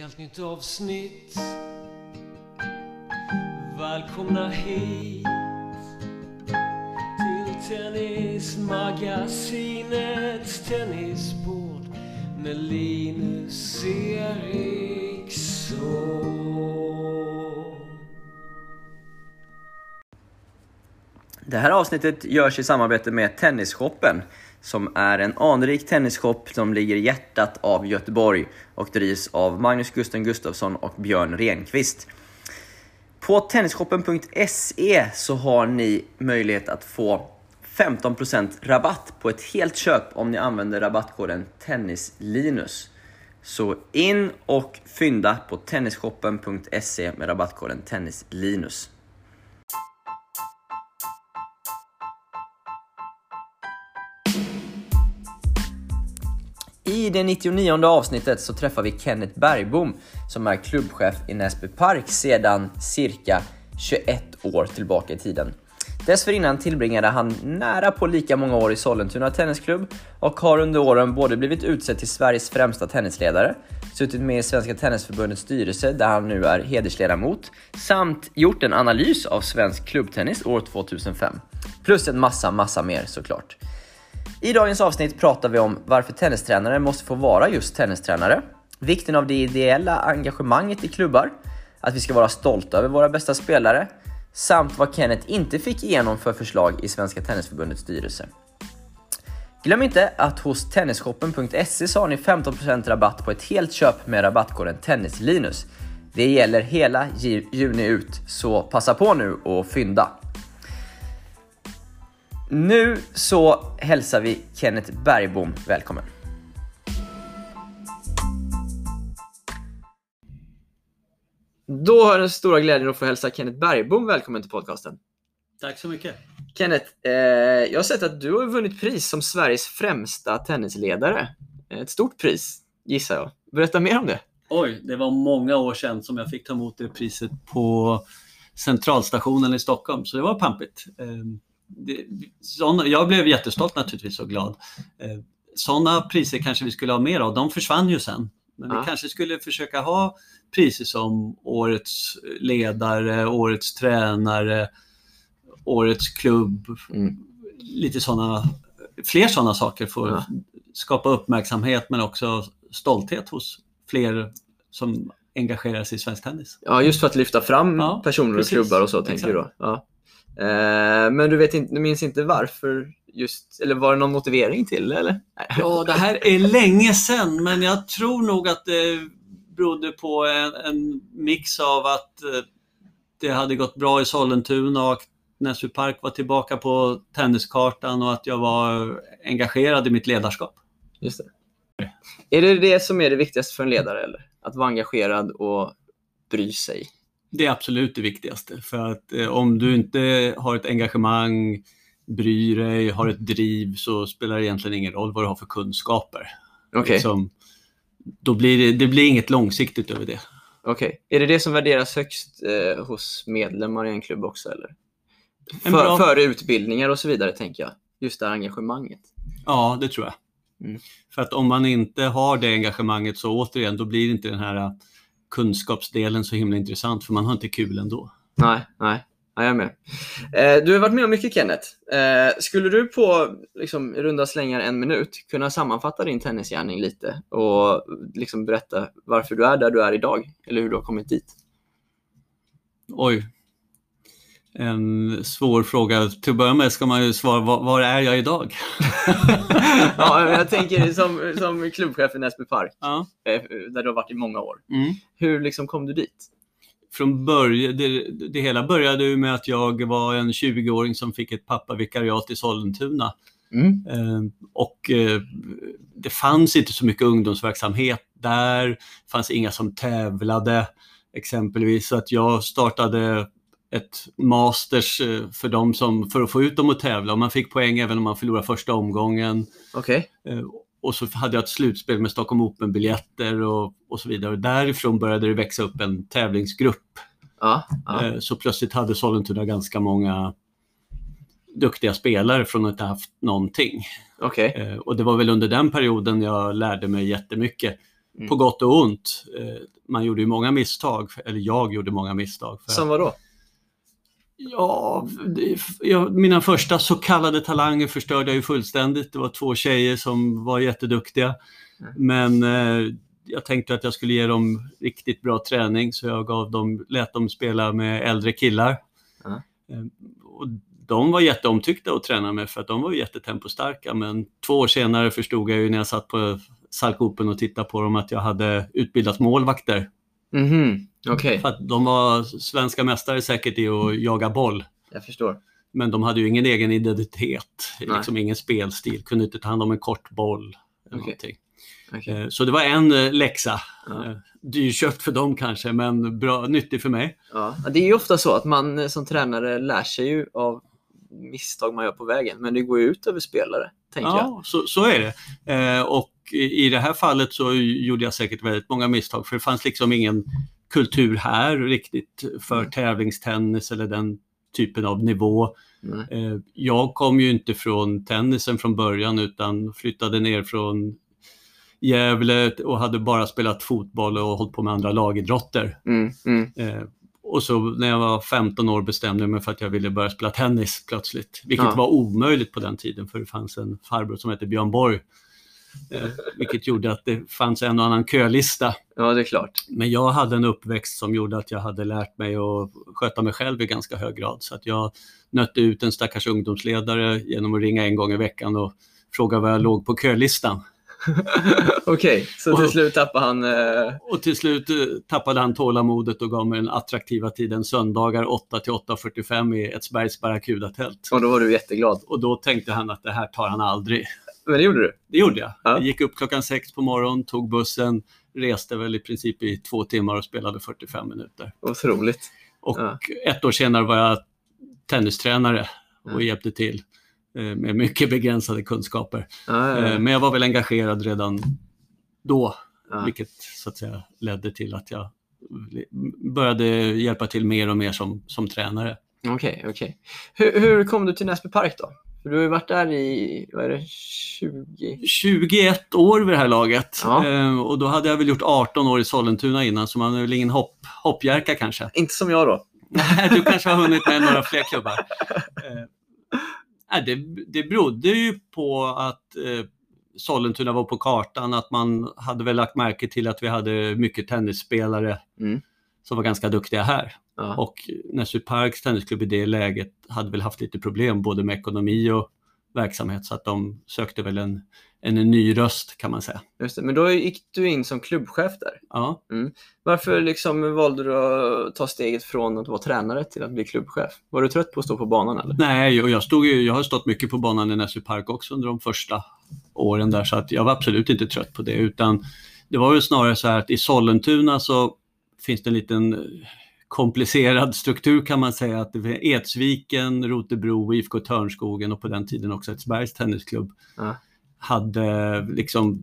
helt nytt avsnitt. Välkomna hit till Tennismagasinets tennisbord med Linus Eriksson. Det här avsnittet görs i samarbete med Tennisshoppen som är en anrik tennisshop som ligger i hjärtat av Göteborg och drivs av Magnus Gusten Gustafsson och Björn Renqvist. På tennisshoppen.se så har ni möjlighet att få 15% rabatt på ett helt köp om ni använder rabattkoden TennisLinus. Så in och fynda på tennisshoppen.se med rabattkoden TennisLinus. I det 99 avsnittet så träffar vi Kenneth Bergbom som är klubbchef i Näsby Park sedan cirka 21 år tillbaka i tiden. Dessförinnan tillbringade han nära på lika många år i Sollentuna Tennisklubb och har under åren både blivit utsedd till Sveriges främsta tennisledare, suttit med i Svenska Tennisförbundets styrelse där han nu är hedersledamot, samt gjort en analys av svensk klubbtennis år 2005. Plus en massa, massa mer såklart. I dagens avsnitt pratar vi om varför tennistränare måste få vara just tennistränare, vikten av det ideella engagemanget i klubbar, att vi ska vara stolta över våra bästa spelare, samt vad Kenneth inte fick igenom för förslag i Svenska Tennisförbundets styrelse. Glöm inte att hos tennisshoppen.se så har ni 15% rabatt på ett helt köp med rabattkoden TennisLinus. Det gäller hela juni ut, så passa på nu och fynda. Nu så hälsar vi Kenneth Bergbom välkommen. Då har jag den stora glädjen att få hälsa Kenneth Bergbom välkommen till podcasten. Tack så mycket. Kenneth, eh, jag har sett att du har vunnit pris som Sveriges främsta tennisledare. Ett stort pris, gissar jag. Berätta mer om det. Oj, det var många år sedan som jag fick ta emot det priset på Centralstationen i Stockholm, så det var pampigt. Det, såna, jag blev jättestolt naturligtvis och glad. Eh, Sådana priser kanske vi skulle ha mer av, de försvann ju sen. Men Ja. vi kanske skulle försöka ha priser som Årets ledare, Årets tränare, Årets klubb. Mm. Lite sådana, fler sådana saker för att Ja. skapa uppmärksamhet men också stolthet hos fler som engagerar sig i svensk tennis. Ja, just för att lyfta fram Ja, personer precis. och klubbar och så, tänker du då. Ja. Eh, men du, vet inte, du minns inte varför just, eller var det någon motivering till det, eller? Ja, det här är länge sedan, men jag tror nog att det berodde på en, en mix av att eh, det hade gått bra i Sollentuna och Näsby Park var tillbaka på tenniskartan och att jag var engagerad i mitt ledarskap. Just det. Är det det som är det viktigaste för en ledare, eller? Att vara engagerad och bry sig? Det är absolut det viktigaste. För att eh, om du inte har ett engagemang, bryr dig, har ett driv så spelar det egentligen ingen roll vad du har för kunskaper. Okej, Liksom, då blir det, det blir inget långsiktigt över det. okej. Är det det som värderas högst eh, hos medlemmar i en klubb också, eller? För, bra- Före utbildningar och så vidare, tänker jag. Just det här engagemanget. Ja, det tror jag. Mm. För att om man inte har det engagemanget så återigen, då blir inte den här kunskapsdelen så himla intressant för man har inte kul ändå. Nej, nej. Ja, jag är med. Eh, du har varit med om mycket Kenneth. Eh, skulle du på liksom, runda slängar en minut kunna sammanfatta din tennisgärning lite och liksom, berätta varför du är där du är idag eller hur du har kommit dit? Oj. En svår fråga. Till att börja med ska man ju svara, var, var är jag idag? ja, jag tänker som, som klubbchef i Näsby Park, Ja. eh, där du har varit i många år. Mm. Hur liksom kom du dit? Från början, det, det hela började ju med att jag var en 20-åring som fick ett pappavikariat i Sollentuna. Mm. Eh, och eh, det fanns inte så mycket ungdomsverksamhet där. Det fanns inga som tävlade exempelvis. Så att jag startade ett masters eh, för dem som, för att få ut dem att tävla. Och man fick poäng även om man förlorade första omgången. Okej. Eh, Och så hade jag ett slutspel med Stockholm Open-biljetter och, och så vidare. Och därifrån började det växa upp en tävlingsgrupp. Ja, ja. Eh, Så plötsligt hade Sollentuna ganska många duktiga spelare från att inte haft någonting. Eh, Och det var väl under den perioden jag lärde mig jättemycket. på gott och ont. Man gjorde ju många misstag, eller jag gjorde många misstag. För Som vadå? Ja, mina första så kallade talanger förstörde jag ju fullständigt. Det var två tjejer som var jätteduktiga. Mm. Men eh, jag tänkte att jag skulle ge dem riktigt bra träning så jag gav dem, lät dem spela med äldre killar. Ja. Eh, och de var jätteomtyckta att träna med för att de var jättetempostarka men två år senare förstod jag ju när jag satt på Salkopen och tittade på dem att jag hade utbildat målvakter. Mhm, okej. För att de var svenska mästare säkert i att jaga boll. Jag förstår. Men de hade ju ingen egen identitet, Nej. liksom ingen spelstil, kunde inte ta hand om en kort boll. Eller någonting. Okej. Eh, Så det var en eh, läxa. Ja. Eh, Dyrköpt för dem kanske, men bra, nyttig för mig. Ja. Det är ju ofta så att man som tränare lär sig ju av misstag man gör på vägen, men det går ju ut över spelare, tänker jag. Ja, så, så är det. Och i det här fallet så gjorde jag säkert väldigt många misstag, för det fanns liksom ingen kultur här riktigt för Mm. tävlingstennis eller den typen av nivå. Eh, Jag kom ju inte från tennisen från början utan flyttade ner från Gävle och hade bara spelat fotboll och hållit på med andra lagidrotter. Mm, mm. Eh, Och så när jag var 15 år bestämde jag mig för att jag ville börja spela tennis plötsligt. Vilket Ja. var omöjligt på den tiden för det fanns en farbror som hette Björn Borg. Eh, vilket gjorde att det fanns en och annan kölista. Ja, det är klart. Men jag hade en uppväxt som gjorde att jag hade lärt mig att sköta mig själv i ganska hög grad. Så att jag nötte ut en stackars ungdomsledare genom att ringa en gång i veckan och fråga var jag låg på kölistan. Okej, så till Och- slut tappade han... Eh... Och till slut eh, tappade han tålamodet och gav mig den attraktiva tiden söndagar 8 till 8.45 i Edsbergs Barracuda-tält. Och då var du jätteglad. Och då tänkte han att det här tar han aldrig. Men det gjorde du? Det gjorde jag. Ja. Jag gick upp klockan sex på morgonen, tog bussen, reste väl i princip i två timmar och spelade 45 minuter. Otroligt. Och Ja. ett år senare var jag tennistränare och Ja. hjälpte till eh, med mycket begränsade kunskaper. Ja, Eh. Men jag var väl engagerad redan då, vilket så att säga ledde till att jag började hjälpa till mer och mer som, som tränare. Okej, okej. Hur, hur kom du till Näsby Park då? För du har ju varit där i, vad är det, 20? 21 år vid det här laget Ja. Eh, och då hade jag väl gjort 18 år i Sollentuna innan så man är väl ingen hopp, hoppjärka kanske. Inte som jag då. Nej, du kanske har hunnit med några fler klubbar. Eh, nej, det, det berodde ju på att eh, Sollentuna var på kartan, att man hade väl lagt märke till att vi hade mycket tennisspelare Mm. som var ganska duktiga här. Ja. Och Näsby Parks tennisklubb i det läget hade väl haft lite problem både med ekonomi och verksamhet så att de sökte väl en, en, ny röst kan man säga. Just det. Men då gick du in som klubbchef där. Ja. Varför liksom valde du att ta steget från att vara tränare till att bli klubbchef? Var du trött på att stå på banan eller? Nej, och jag, stod ju, jag har stått mycket på banan i Näsby Park också under de första åren där så att jag var absolut inte trött på det utan det var väl snarare så här att i Sollentuna så finns det en liten komplicerad struktur kan man säga. Att det är Edsviken, Rotebro, IFK Törnskogen och på den tiden också Edsbergs tennisklubb Ja. hade, liksom,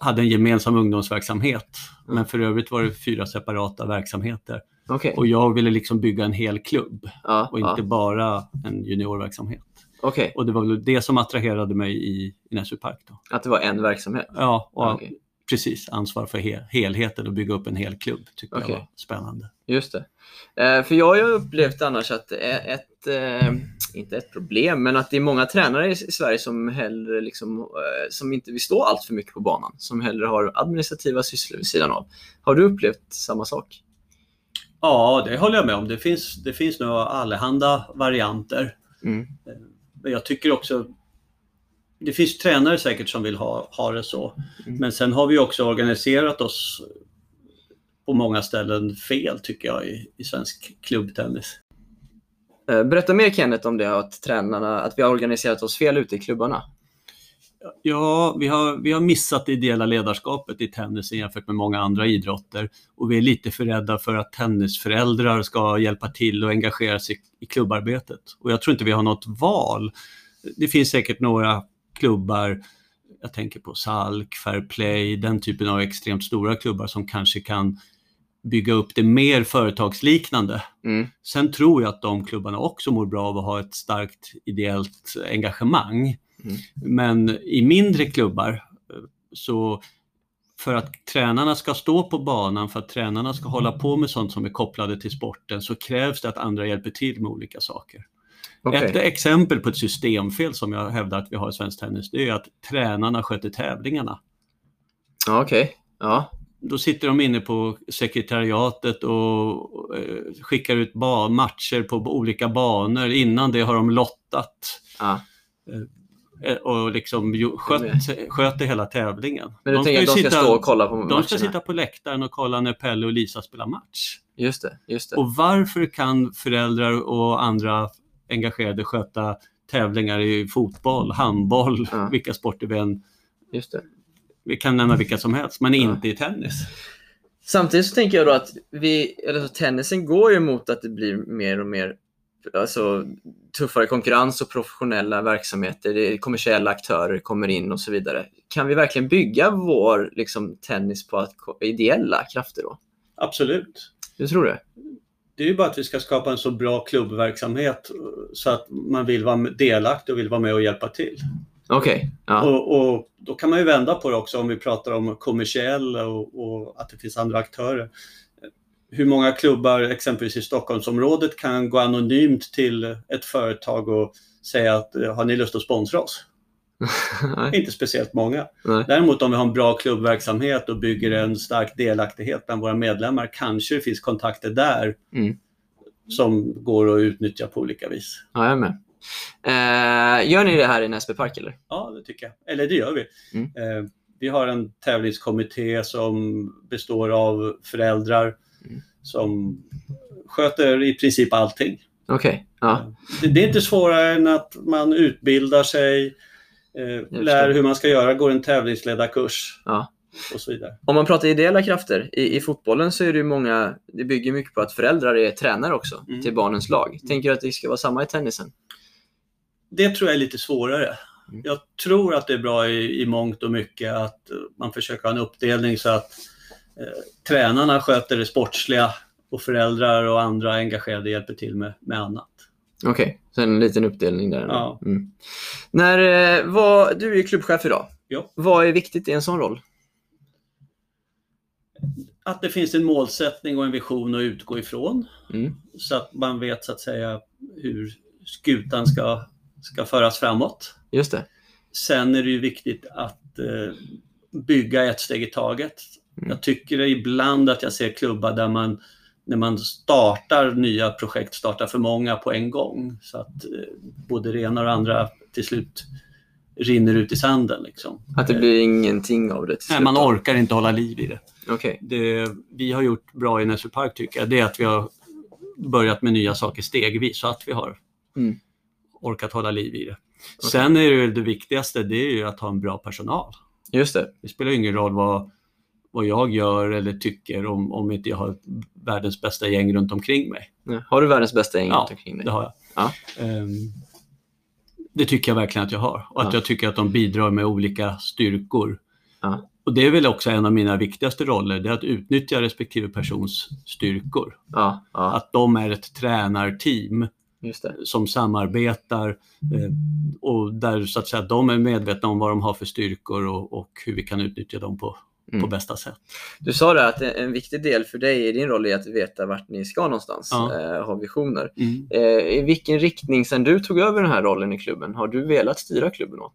hade en gemensam ungdomsverksamhet. Mm. Men för övrigt var det fyra separata verksamheter. Okej. Och jag ville liksom bygga en hel klubb Ja, och inte ja. bara en juniorverksamhet. Okej, Och det var väl det som attraherade mig i, i Näsby Park. Då. att det var en verksamhet. Ja, och Okej. precis. Ansvar för he- helheten och bygga upp en hel klubb tyckte jag var spännande. Just det. Eh, för jag har ju upplevt annars att det är ett, eh, inte ett problem, men att det är många tränare i, Sverige som hellre liksom, eh, som inte vill stå allt för mycket på banan, som hellre har administrativa sysslor vid sidan av. Har du upplevt samma sak? Ja, det håller jag med om. Det finns, det finns nog allehanda varianter. Mm. Men jag tycker också det finns tränare säkert som vill ha, ha det så. Mm. Men sen har vi också organiserat oss på många ställen fel tycker jag i, i svensk klubbtennis. Eh, berätta mer Kenneth om det, att, tränarna, att vi har organiserat oss fel ute i klubbarna. Ja, vi har, vi har missat det ideella ledarskapet i tennisen jämfört med många andra idrotter. Och vi är lite för rädda för att tennisföräldrar ska hjälpa till och engagera sig i klubbarbetet. Och jag tror inte vi har något val. Det finns säkert några klubbar, jag tänker på Salk, Fair Play, den typen av extremt stora klubbar som kanske kan bygga upp det mer företagsliknande. Mm. Sen tror jag att de klubbarna också mår bra av att ha ett starkt ideellt engagemang. Mm. Men i mindre klubbar så för att tränarna ska stå på banan, för att tränarna ska hålla på med sånt som är kopplade till sporten, så krävs det att andra hjälper till med olika saker. Okej. Ett exempel på ett systemfel som jag hävdar att vi har i svensk tennis, det är att tränarna sköter tävlingarna. Okej. Ja. Då sitter de inne på sekretariatet och eh, skickar ut matcher på olika banor. Innan det har de lottat ja. eh, och liksom skött, sköter hela tävlingen. Men du De tänker att de ska stå och kolla på De matcherna? ska sitta på läktaren och kolla när Pelle och Lisa spelar match. Just det, just det. Och varför kan föräldrar och andra engagerade sköta tävlingar i fotboll, handboll, Ja. vilka sporter vi än... Just det. Vi kan nämna vilka som helst, men Ja. inte i tennis. Samtidigt så tänker jag då att vi, eller så tennisen går ju mot att det blir mer och mer alltså, tuffare konkurrens och professionella verksamheter. Det är kommersiella aktörer kommer in och så vidare. Kan vi verkligen bygga vår liksom, tennis på att, ideella krafter då? Absolut. Du tror det? Det är ju bara att vi ska skapa en så bra klubbverksamhet så att man vill vara delaktig och vill vara med och hjälpa till. Okej. Ja. Och, och då kan man ju vända på det också om vi pratar om kommersiella och, och att det finns andra aktörer. Hur många klubbar exempelvis i Stockholmsområdet kan gå anonymt till ett företag och säga att eh, har ni lust att sponsra oss? Inte speciellt många. Nej. Däremot om vi har en bra klubbverksamhet och bygger en stark delaktighet bland våra medlemmar kanske det finns kontakter där Mm. som går att utnyttja på olika vis. Ja, jag är med. Eh, gör ni det här i Näsby Park eller? Ja, det tycker jag. Eller det gör vi. Mm. Eh, vi har en tävlingskommitté som består av föräldrar Mm. som sköter i princip allting. Okej. Ja. Det, det är inte svårare än att man utbildar sig, eh, lär hur man ska göra, går en tävlingsledarkurs Ja. och så vidare. Om man pratar ideella krafter, i, i fotbollen så är det ju många, det bygger mycket på att föräldrar är tränare också Mm. till barnens lag. Tänker du att det ska vara samma i tennisen? Det tror jag är lite svårare. Mm. Jag tror att det är bra i, i mångt och mycket att eh, man försöker ha en uppdelning så att eh, tränarna sköter det sportsliga och föräldrar och andra engagerade hjälper till med, med annat. Okej, så en liten uppdelning där. Ja. Mm. När, eh, vad, du är klubbchef idag. Ja. Vad är viktigt i en sån roll? Att det finns en målsättning och en vision att utgå ifrån Mm. så att man vet så att säga hur skutan ska, ska föras framåt. Just det. Sen är det ju viktigt att eh, bygga ett steg i taget. Mm. Jag tycker ibland att jag ser klubbar där man när man startar nya projekt startar för många på en gång. Så att eh, både det ena och det andra till slut rinner ut i sanden. Liksom. Att det blir ingenting av det till Nej, man orkar inte hålla liv i det. Okej. det vi har gjort bra i Näsby Park tycker jag, det är att vi har börjat med nya saker stegvis så att vi har Mm. Orkat hålla liv i det. Sen är det väl det viktigaste, det är ju att ha en bra personal. Just det. Det spelar ingen roll vad, vad jag gör eller tycker om, om inte jag har världens bästa gäng runt omkring mig. Har du världens bästa gäng Ja, runt omkring dig? Det har jag. Ja. Ehm, det tycker jag verkligen att jag har. Och att Ja. jag tycker att de bidrar med olika styrkor. Ja. Och det är väl också en av mina viktigaste roller, det är att utnyttja respektive persons styrkor. Att de är ett tränarteam. Som samarbetar eh, och där så att säga de är medvetna om vad de har för styrkor och, och hur vi kan utnyttja dem på, på Mm. bästa sätt. Du sa det att en viktig del för dig i din roll är att veta vart ni ska någonstans, Ja. eh, ha visioner. Mm. Eh, I vilken riktning, sen du tog över den här rollen i klubben, har du velat styra klubben åt?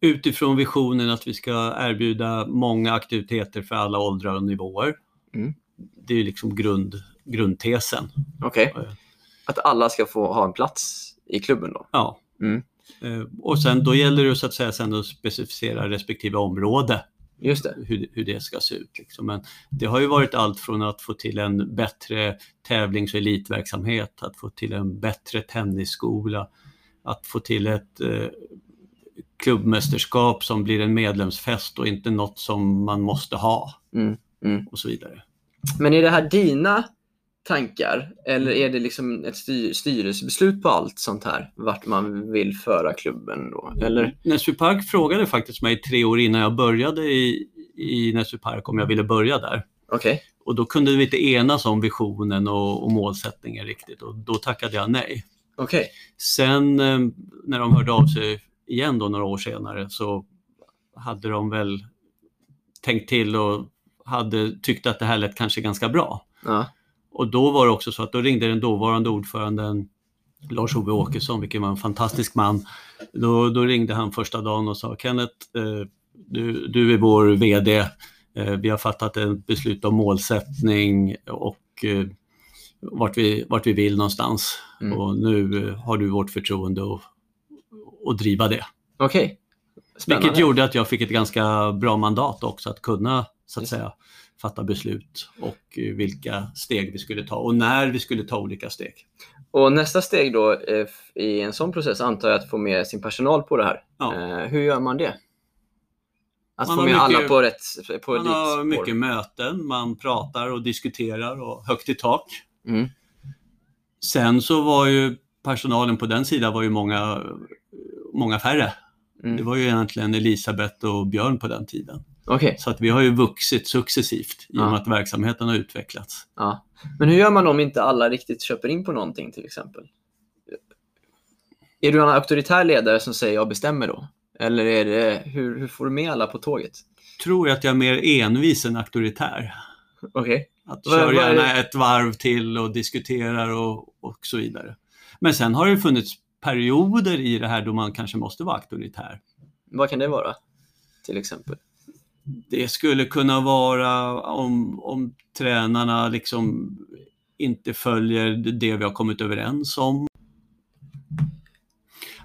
Utifrån visionen att vi ska erbjuda många aktiviteter för alla åldrar och nivåer. Mm. Det är liksom grund, grundtesen. Okej. Att alla ska få ha en plats i klubben då? Ja. Mm. Eh, Och sen då gäller det så att säga sen att specificera respektive område, Just det. hur, hur det ska se ut. Liksom. Men det har ju varit allt från att få till en bättre tävlings och elitverksamhet, att få till en bättre tennisskola, att få till ett eh, klubbmästerskap som blir en medlemsfest och inte något som man måste ha Mm. Mm. och så vidare. Men är det här dina tankar eller är det liksom ett styr styrelsebeslut på allt sånt här? Vart man vill föra klubben då? Eller? Näsby Park frågade faktiskt mig tre år innan jag började i, i Näsby Park om jag ville börja där. Okej. Och då kunde vi inte enas om visionen och, och målsättningen riktigt och då tackade jag nej. Okej. Sen eh, när de hörde av sig igen då några år senare så hade de väl tänkt till och hade tyckt att det här lät kanske ganska bra. Ja. Och då var det också så att då ringde den dåvarande ordföranden Lars-Ove Åkesson, vilken var en fantastisk man. Då, då ringde han första dagen och sa Kenneth, eh, du, du är vår VD. Eh, vi har fattat ett beslut om målsättning och eh, vart, vi, vart vi vill någonstans. Mm. Och nu har du vårt förtroende att, att driva det. Okej. Spännande. Vilket gjorde att jag fick ett ganska bra mandat också att kunna så att Just. säga fatta beslut och eh, vilka steg vi skulle ta och när vi skulle ta olika steg. Och nästa steg då eh, i en sån process antar jag att få med sin personal på det här. Ja. Eh, hur gör man det? Att Man få med mycket- alla på rätt på Man har mycket möten, man pratar och diskuterar och högt i tak. Mm. Sen så var ju personalen på den sidan var ju många, många färre. Mm. Det var ju egentligen Elisabeth och Björn på den tiden. Okej. Så att vi har ju vuxit successivt i och Ja. med att verksamheten har utvecklats. Ja. Men hur gör man om inte alla riktigt köper in på någonting till exempel? Är du en auktoritär ledare som säger jag bestämmer då? Eller är det, hur, hur får du med alla på tåget? Tror jag att jag är mer envis än auktoritär. Okej. Att Vad- kör gärna ett varv till och diskuterar och, och så vidare. Men sen har det funnits perioder i det här då man kanske måste vara auktoritär. Vad kan det vara? Till exempel. Det skulle kunna vara om, om tränarna liksom inte följer det vi har kommit överens om.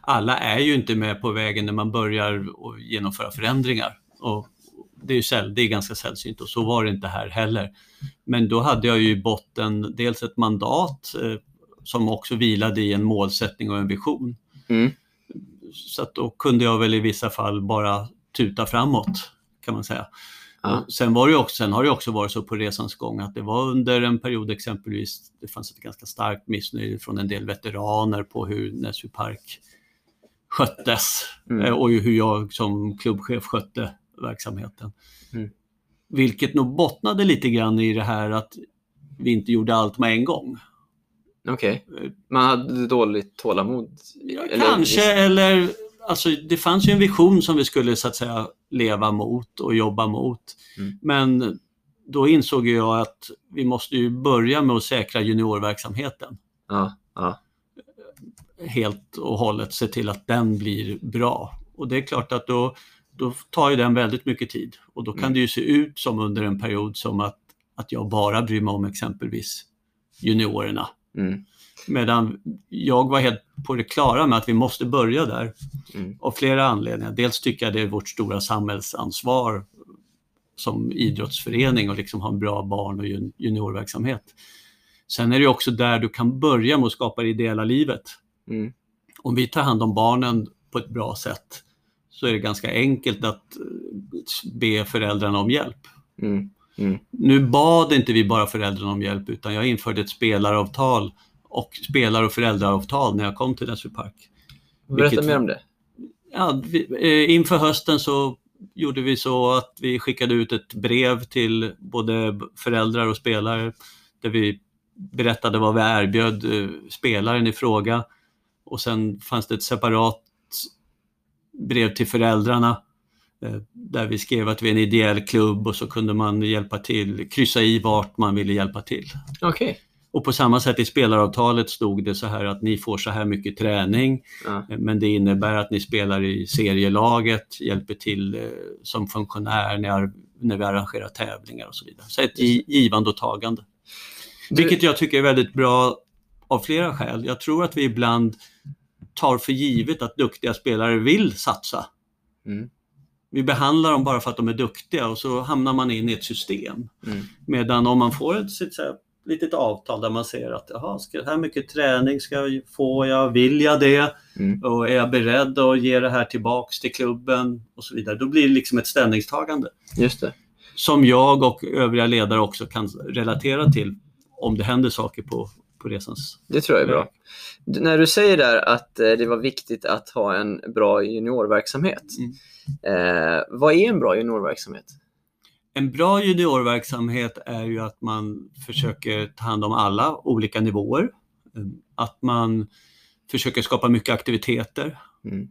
Alla är ju inte med på vägen när man börjar genomföra förändringar. Och det är ju säll, det är ganska sällsynt och så var det inte här heller. Men då hade jag ju i botten dels ett mandat eh, som också vilade i en målsättning och en vision. Mm. Så att då kunde jag väl i vissa fall bara tuta framåt kan man säga. Ja. Sen, var det också, sen har det också varit så på resans gång att det var under en period exempelvis, det fanns ett ganska starkt missnöje från en del veteraner på hur Näsby Park sköttes Mm. eh, och hur jag som klubbchef skötte verksamheten. Mm. Vilket nog bottnade lite grann i det här att vi inte gjorde allt med en gång. Okej. Man hade dåligt tålamod? Eller- Kanske, eller alltså, det fanns ju en vision som vi skulle så att säga leva mot och jobba mot. Mm. Men då insåg jag att vi måste ju börja med att säkra juniorverksamheten Ja. ja. helt och hållet, se till att den blir bra. Och det är klart att då, då tar ju den väldigt mycket tid och då kan Mm. det ju se ut som under en period som att, att jag bara bryr mig om exempelvis juniorerna. Mm. Medan jag var helt på det klara med att vi måste börja där Mm. av flera anledningar. Dels tycker jag det är vårt stora samhällsansvar som idrottsförening och liksom ha en bra barn och jun- juniorverksamhet. Sen är det också där du kan börja med att skapa det ideella livet. Mm. Om vi tar hand om barnen på ett bra sätt så är det ganska enkelt att eh, be föräldrarna om hjälp. Mm. Mm. Nu bad inte vi bara föräldrarna om hjälp utan jag införde ett spelaravtal och spelar och föräldraavtal när jag kom till Näsby Park. Berätta Vilket- mer om det. Ja, vi, eh, inför hösten så gjorde vi så att vi skickade ut ett brev till både föräldrar och spelare där vi berättade vad vi erbjöd eh, spelaren i fråga. Och sen fanns det ett separat brev till föräldrarna eh, där vi skrev att vi är en ideell klubb och så kunde man hjälpa till, kryssa i vart man ville hjälpa till. Okej. Och på samma sätt i spelaravtalet stod det så här att ni får så här mycket träning Ja. men det innebär att ni spelar i serielaget, hjälper till eh, som funktionär när, när vi arrangerar tävlingar och så vidare. Så ett gi- givande och tagande. Vilket jag tycker är väldigt bra av flera skäl. Jag tror att vi ibland tar för givet att duktiga spelare vill satsa. Mm. Vi behandlar dem bara för att de är duktiga och så hamnar man in i ett system. Mm. Medan om man får ett säga, litet avtal där man säger att Jaha, ska här mycket träning ska jag få jag, vill jag det? Mm. Och är jag beredd att ge det här tillbaks till klubben och så vidare. Då blir det liksom ett ställningstagande Just det. som jag och övriga ledare också kan relatera till om det händer saker på, på resans Det tror jag är bra. Du, när du säger där att eh, det var viktigt att ha en bra juniorverksamhet. Mm. Eh, vad är en bra juniorverksamhet? En bra juniorverksamhet är ju att man försöker ta hand om alla olika nivåer. Att man försöker skapa mycket aktiviteter. Mm.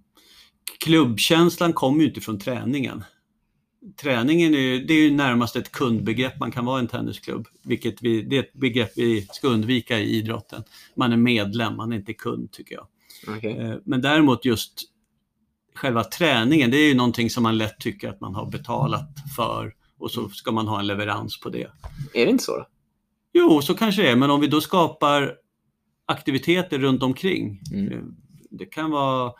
Klubbkänslan kommer ju inte från träningen. träningen är, det är ju närmast ett kundbegrepp man kan vara i en tennisklubb. Vilket vi, det är ett begrepp vi ska undvika i idrotten. Man är medlem, man är inte kund tycker jag. Okej. Eh, Men däremot just själva träningen, det är ju någonting som man lätt tycker att man har betalat för och så ska man ha en leverans på det. Är det inte så då? Jo, så kanske det är, men om vi då skapar aktiviteter runt omkring. Mm. Eh, Det kan vara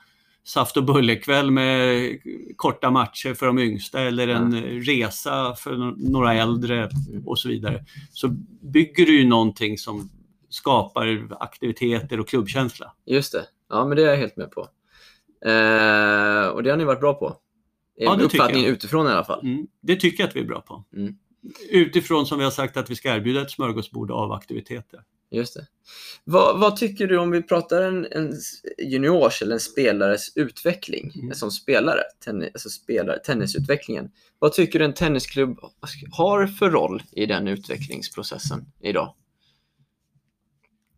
saft och bullekväll med korta matcher för de yngsta eller en resa för några äldre och så vidare. Så bygger du ju någonting som skapar aktiviteter och klubbkänsla. Just det. Ja, men det är jag helt med på. Eh, och det har ni varit bra på. Ja, det tycker Uppfattningen utifrån i alla fall. Mm, det tycker jag att vi är bra på. Mm. Utifrån som vi har sagt att vi ska erbjuda ett smörgåsbord av aktiviteter. Just det. Vad, vad tycker du om vi pratar en, en juniors eller en spelares utveckling Mm. som spelare, tennis, alltså spelare, tennisutvecklingen. Vad tycker du en tennisklubb har för roll i den utvecklingsprocessen idag?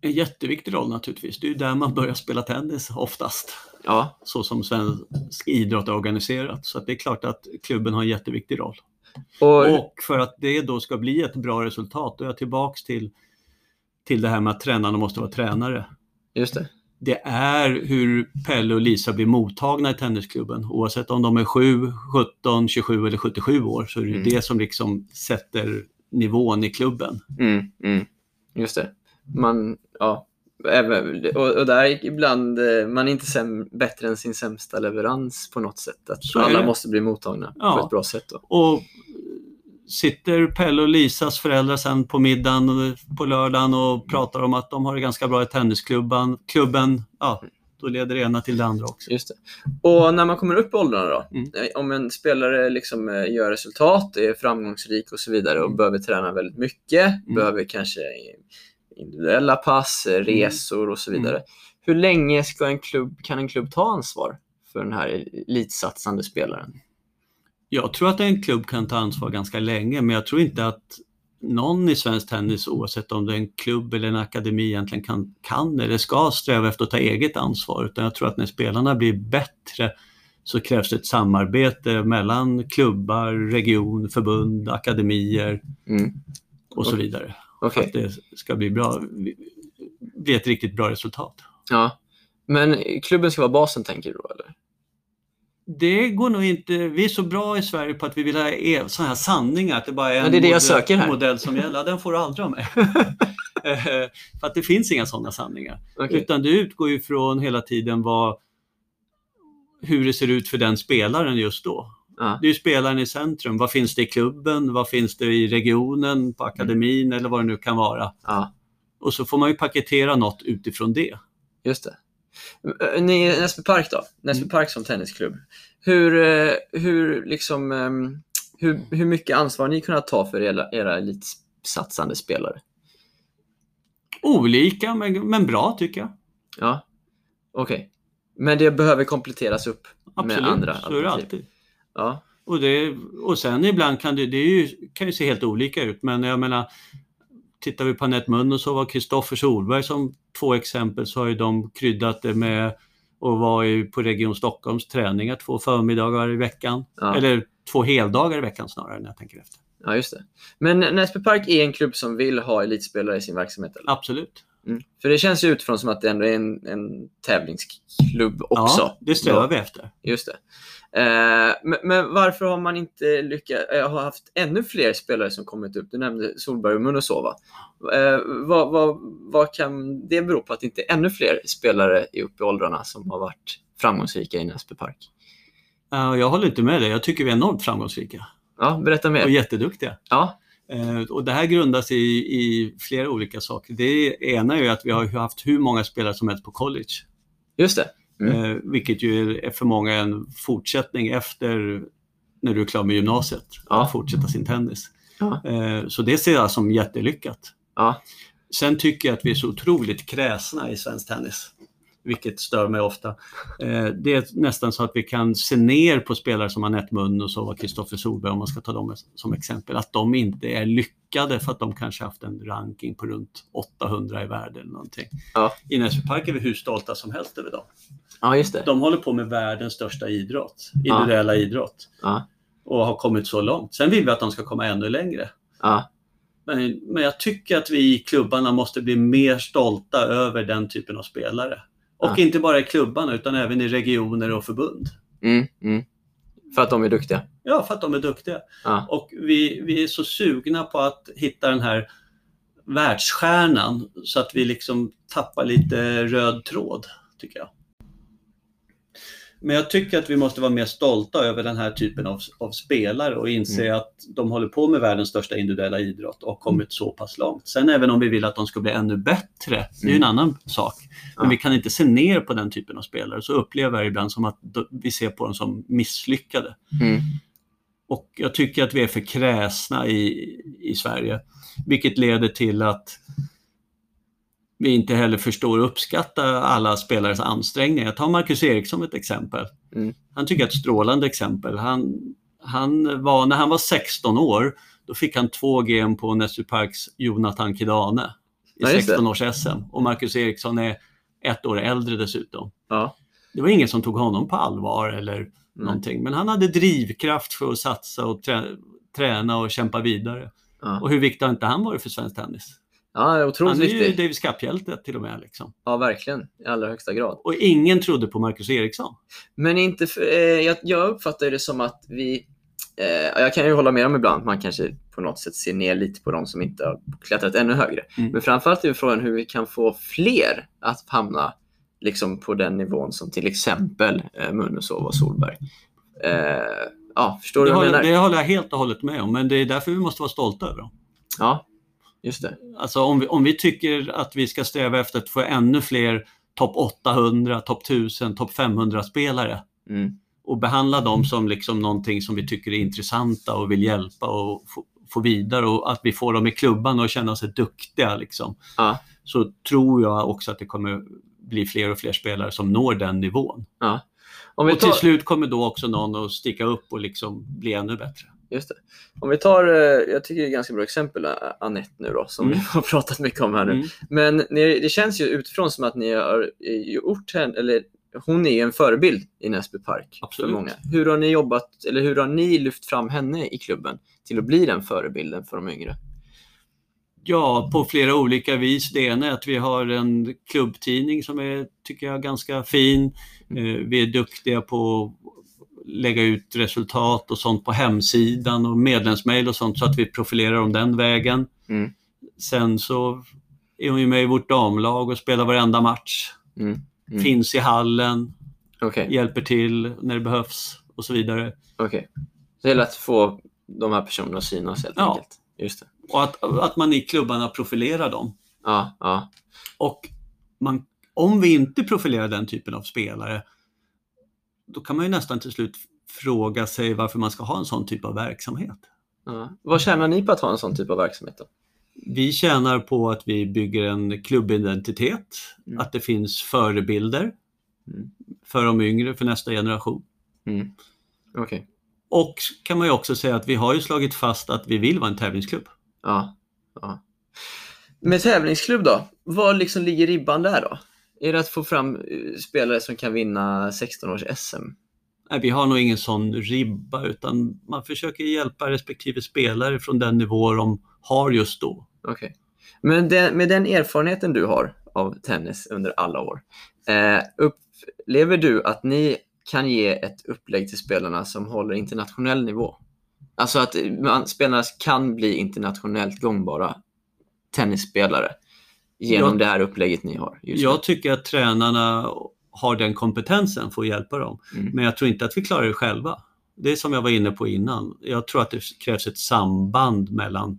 En jätteviktig roll naturligtvis. Det är ju där man börjar spela tennis oftast. Ja, Så som svensk idrott är organiserat. Så det är klart att klubben har en jätteviktig roll. och, Och för att det då ska bli ett bra resultat, då är jag tillbaks till, till det här med att tränarna måste vara tränare. just det. Det är hur Pelle och Lisa blir mottagna i tennisklubben. Oavsett om de är 7, 17, 27 eller 77 år så är det Mm. det som liksom sätter nivån i klubben. Mm, mm, just det. Man, ja, även, och, och där ibland, eh, man är inte säm, bättre än sin sämsta leverans på något sätt. Att Så alla måste bli mottagna på Ja. ett bra sätt. Då. Och sitter Pelle och Lisas föräldrar sen på middagen på lördagen och pratar om att de har det ganska bra i tennisklubben, klubben, ja, då leder det ena till det andra också. Just det. Och när man kommer upp i åldrarna då? Mm. eh, Om en spelare liksom eh, gör resultat, är framgångsrik och så vidare och Mm. behöver träna väldigt mycket, behöver kanske individuella pass, eh, resor och så Mm. vidare. Hur länge ska en klubb, kan en klubb ta ansvar för den här elitsatsande spelaren? Jag tror att en klubb kan ta ansvar ganska länge, men jag tror inte att någon i svensk tennis, oavsett om det är en klubb eller en akademi, egentligen kan, kan eller ska sträva efter att ta eget ansvar. Utan jag tror att när spelarna blir bättre så krävs det ett samarbete mellan klubbar, region, förbund, akademier Mm. och så vidare. Okej. För att det ska bli, bra, bli ett riktigt bra resultat. Ja. Men klubben ska vara basen tänker du då eller? Det går nog inte. Vi är så bra i Sverige på att vi vill ha e- sådana här sanningar, att det bara är en det är det jag modell, söker här. modell som gäller. Den får du aldrig av mig. Eh, För att det finns inga sådana sanningar. Okej. Utan du utgår ju från hela tiden vad, hur det ser ut för den spelaren just då. Ja. Det är ju spelaren i centrum. Vad finns det i klubben? Vad finns det i regionen, på akademin eller vad det nu kan vara? ja, Och så får man ju paketera något utifrån det. just det. Eh, Näsby Park då? Näsby Mm. Park som tennisklubb. Hur, eh, hur, liksom, ehm, hur, hur mycket ansvar har ni kunnat ta för era, era elitsatsande spelare? Olika, men, men bra tycker jag. Ja, okej. Men det behöver kompletteras upp Absolut, med andra så är det alltid. Ja, Och, det, och sen ibland kan det, det ju, kan ju se helt olika ut, men jag menar, tittar vi på Anette Munn och så var Kristoffer Solberg som två exempel så har ju de kryddat det med att vara på Region Stockholms träningar två förmiddagar i veckan. Ja. Eller två heldagar i veckan snarare när jag tänker efter. ja, just det. Men Näsby Park är en klubb som vill ha elitspelare i sin verksamhet? Eller? Absolut. Mm. För det känns ju utifrån som att det ändå är en, en tävlingsklubb också. Ja, det strävar vi efter. Just det. Eh, men, men varför har man inte lyckats, eh, har haft ännu fler spelare som kommit upp? Du nämnde Solberg och Munosova. Eh, vad, vad, vad kan det bero på att inte ännu fler spelare är uppe i åldrarna som har varit framgångsrika i Näsby Park? Ja, jag håller inte med dig. Jag tycker vi är enormt framgångsrika Ja, berätta och mer. jätteduktiga. Ja, Och det här grundas i, i flera olika saker. Det ena är att vi har haft hur många spelare som helst på college. just det. Mm. Eh, vilket ju är för många en fortsättning efter när du är klar med gymnasiet. Ja. Att fortsätta sin tennis. Ja. Eh, så det ser jag som jättelyckat. Ja, Sen tycker jag att vi är så otroligt kräsna i svensk tennis. Vilket stör mig ofta. Eh, det är nästan så att vi kan se ner på spelare som Anette Munn och så var Kristoffer Solberg om man ska ta dem som exempel. Att de inte är lyckade för att de kanske haft en ranking på runt 800 i världen. Eller någonting. Ja. I Näsby Park är vi hur stolta som helst över dem. ja just det. De håller på med världens största idrott, individuella idrott. Ja. och har kommit så långt. Sen vill vi att de ska komma ännu längre. Ja, Men, men jag tycker att vi i klubbarna måste bli mer stolta över den typen av spelare. Och Ja. inte bara i klubbarna utan även i regioner och förbund. mm, mm. För att de är duktiga. Ja, för att de är duktiga. Ja. Och vi, vi är så sugna på att hitta den här världsstjärnan så att vi liksom tappar lite röd tråd, tycker jag. Men jag tycker att vi måste vara mer stolta över den här typen av, av spelare och inse Mm. att de håller på med världens största individuella idrott och har kommit så pass långt. Sen även om vi vill att de ska bli ännu bättre, det är ju en annan sak. Men Ja. vi kan inte se ner på den typen av spelare. Så upplever jag ibland som att vi ser på dem som misslyckade. Mm. Och jag tycker att vi är för kräsna i, i Sverige. Vilket leder till att vi inte heller förstår och uppskattar alla spelares ansträngningar. Ta Marcus Eriksson som ett exempel. Mm. Han tycker jag är ett strålande exempel. Han, han var, när han var 16 år, då fick han två GM på Näsby Parks Jonathan Kidane i Ja, just det. 16 års SM. Och Marcus Eriksson är ett år äldre dessutom. Ja. Det var ingen som tog honom på allvar eller någonting. Men han hade drivkraft för att satsa och trä, träna och kämpa vidare. Ja. Och hur viktig har inte han varit för svensk tennis? Ja, otroligt Han är ju viktigt. Davis Cup-hjälte till och med. Liksom. Ja, verkligen. I allra högsta grad. Och ingen trodde på Marcus Eriksson. Men inte för, eh, jag, jag uppfattar det som att vi... Eh, jag kan ju hålla med om ibland man kanske på något sätt ser ner lite på de som inte har klättrat ännu högre. Mm. Men framförallt är ju frågan hur vi kan få fler att hamna liksom på den nivån som till exempel eh, Munusov och Solberg. Eh, ja, förstår du Det vad jag håller, menar? det håller jag helt och hållet med om, men det är därför vi måste vara stolta över dem. Ja, just det. Alltså om vi, om vi tycker att vi ska sträva efter att få ännu fler topp 800, topp 1000, topp 500 spelare Mm. och behandla dem som liksom någonting som vi tycker är intressanta och vill hjälpa och få, få vidare och att vi får dem i klubban och känna sig duktiga. Liksom. Ja. Så tror jag också att det kommer bli fler och fler spelare som når den nivån. Ja. Vi Och till tar, slut kommer då också någon att sticka upp och liksom bli ännu bättre. Just det. Om vi tar, eh, jag tycker det är ett ganska bra exempel, eh, Anette nu då, som Mm. vi har pratat mycket om här nu. Mm. Men ni, det känns ju utifrån som att ni har eh, gjort henne, eller hon är ju en förebild i Näsby Park Absolut. för många. Hur har ni jobbat, eller hur har ni lyft fram henne i klubben till att bli den förebilden för de yngre? Ja, på flera olika vis. Det ena är att vi har en klubbtidning som är, tycker jag, ganska fin. Eh, Vi är duktiga på lägga ut resultat och sånt på hemsidan och medlemsmail och sånt så att vi profilerar om den vägen. Mm. Sen så är hon ju med i vårt damlag och spelar varenda match. Mm. Mm. Finns i hallen, Okej, hjälper till när det behövs och så vidare. okej. Så det gäller att få de här personerna att synas helt Ja. enkelt. Just det. Och att, att man i klubbarna profilerar dem. Ja, ja. Och man, om vi inte profilerar den typen av spelare, då kan man ju nästan till slut fråga sig varför man ska ha en sån typ av verksamhet. ja. Vad tjänar ni på att ha en sån typ av verksamhet då? Vi tjänar på att vi bygger en klubbidentitet, Mm. att det finns förebilder Mm. för de yngre, för nästa generation. Mm. Okej. Och kan man ju också säga att vi har ju slagit fast att vi vill vara en tävlingsklubb. Ja, ja. Med tävlingsklubb då? Vad liksom ligger ribban där då? Är det att få fram eh, spelare som kan vinna 16 års SM? Nej, vi har nog ingen sån ribba utan man försöker hjälpa respektive spelare från den nivå de har just då. Okej. Men den, med den erfarenheten du har av tennis under alla år, eh, upplever du att ni kan ge ett upplägg till spelarna som håller internationell nivå? Alltså att man, spelarna kan bli internationellt gångbara tennisspelare genom Ja. det här upplägget ni har Jag tycker att tränarna har den kompetensen för att hjälpa dem. Mm. Men jag tror inte att vi klarar det själva. Det är som jag var inne på innan. Jag tror att det krävs ett samband mellan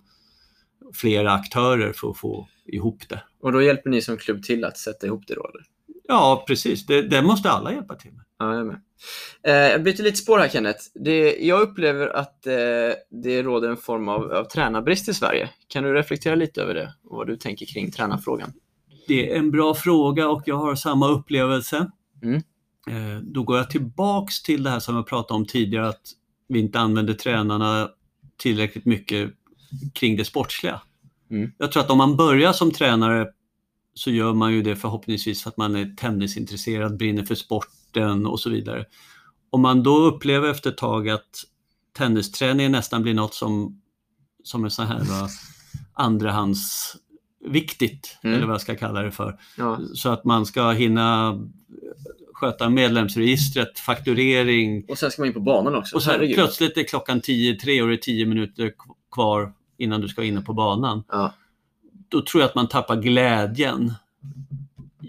flera aktörer för att få ihop det. Och då hjälper ni som klubb till att sätta ihop det då? Eller? Ja, precis. Det, det måste alla hjälpa till med. Ja, jag med. Eh, jag byter lite spår här Kenneth. Det, jag upplever att eh, det råder en form av, av tränarbrist i Sverige. Kan du reflektera lite över det och vad du tänker kring tränarfrågan? Det är en bra fråga och jag har samma upplevelse. Mm. Eh, Då går jag tillbaks till det här som jag pratade om tidigare, att vi inte använder tränarna tillräckligt mycket kring det sportsliga. Mm. Jag tror att om man börjar som tränare så gör man ju det förhoppningsvis för att man är tennisintresserad, brinner för sporten och så vidare. Om man då upplever efter ett tag att tennisträningen nästan blir något som, som är så här va, andrahandsviktigt, Mm. eller vad jag ska kalla det för. Ja. Så att man ska hinna sköta medlemsregistret, fakturering Och sen ska man in på banan också. och sen Herregud. plötsligt är klockan 10.03 och det är 10 minuter kvar innan du ska inne på banan. Ja. Då tror jag att man tappar glädjen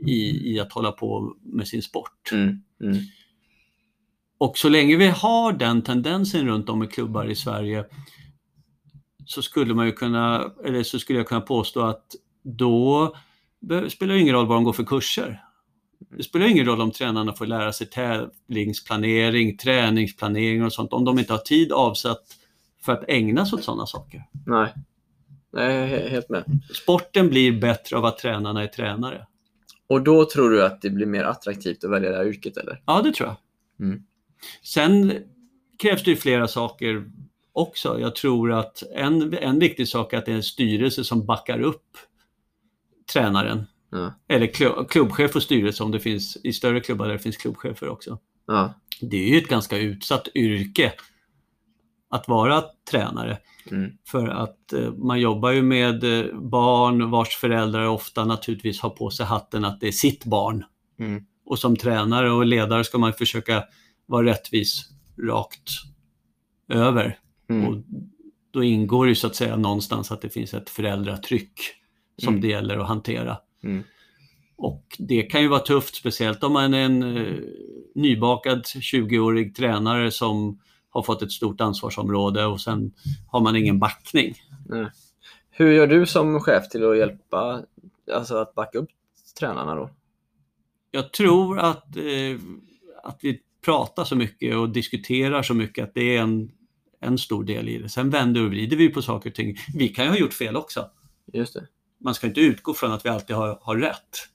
i, i att hålla på med sin sport. Mm. Mm. Och så länge vi har den tendensen runt om i klubbar i Sverige så skulle man ju kunna, eller så skulle jag kunna påstå att då spelar det ingen roll vad de går för kurser. Det spelar ingen roll om tränarna får lära sig tävlingsplanering, träningsplanering och sånt om de inte har tid avsatt för att ägna sig åt sådana saker. Nej. Nej, jag är he- helt med. Sporten blir bättre av att tränarna är tränare. Och då tror du att det blir mer attraktivt att välja det här yrket eller? Ja, det tror jag. Mm. Sen krävs det ju flera saker också. Jag tror att en, en viktig sak är att det är en styrelse som backar upp tränaren. Ja. Eller klu- klubbchef och styrelse om det finns i större klubbar där det finns klubbchefer också. Ja. Det är ju ett ganska utsatt yrke att vara tränare. Mm. För att eh, man jobbar ju med eh, barn vars föräldrar ofta naturligtvis har på sig hatten att det är sitt barn. Mm. Och som tränare och ledare ska man försöka vara rättvis rakt över. Mm. Och då ingår ju så att säga någonstans att det finns ett föräldratryck som Mm. det gäller att hantera. Mm. Och det kan ju vara tufft, speciellt om man är en eh, nybakad 20-årig tränare som har fått ett stort ansvarsområde och sen har man ingen backning. Nej. Hur gör du som chef till att hjälpa, alltså att backa upp tränarna då? Jag tror att, eh, att vi pratar så mycket och diskuterar så mycket att det är en, en stor del i det. Sen vänder och vrider vi på saker och ting. Vi kan ju ha gjort fel också. Just det. Man ska inte utgå från att vi alltid har, har rätt.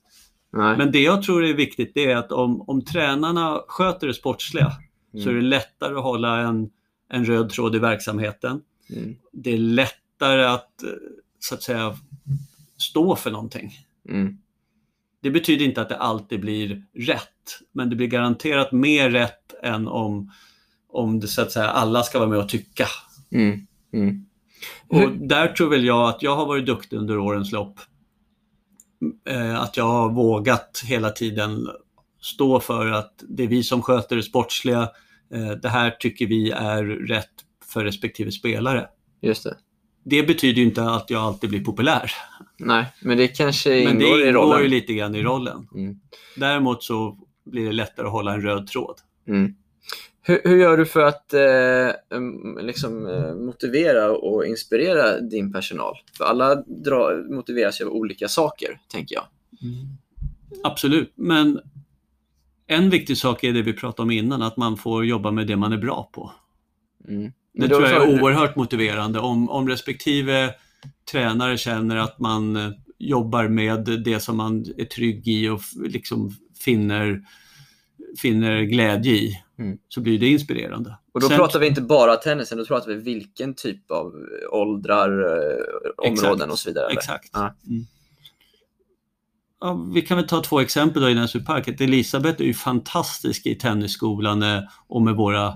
Nej. Men det jag tror är viktigt det är att om, om tränarna sköter det sportsliga så är det lättare att hålla en, en röd tråd i verksamheten. Mm. Det är lättare att, eh, så att säga, stå för någonting. Mm. Det betyder inte att det alltid blir rätt, men det blir garanterat mer rätt än om, om det så att säga alla ska vara med och tycka. Mm. Mm. Och där tror väl jag att jag har varit duktig under årens lopp. Eh, Att jag har vågat hela tiden stå för att det är vi som sköter det sportsliga. Eh, Det här tycker vi är rätt för respektive spelare. Just det. Det betyder ju inte att jag alltid blir populär. Nej, men det kanske ingår Men det i ingår rollen. ju lite grann i rollen. Mm. Däremot så blir det lättare att hålla en röd tråd. Mm. Hur, hur gör du för att eh, liksom, eh, motivera och inspirera din personal? För alla dra, motiveras ju av olika saker, tänker jag. Absolut, men en viktig sak är det vi pratade om innan, att man får jobba med det man är bra på. Mm. Det tror jag är oerhört motiverande. Om, om respektive tränare känner att man eh, jobbar med det som man är trygg i och liksom finner, finner glädje i, Mm. så blir det inspirerande. Och då Sen- pratar vi inte bara tennisen, då pratar vi vilken typ av åldrar, eh, Exakt. områden och så vidare. eller? Exakt. Ja. Mm. Ja, vi kan väl ta två exempel då i Näsby Park. Elisabeth är ju fantastisk i tennisskolan eh, och med våra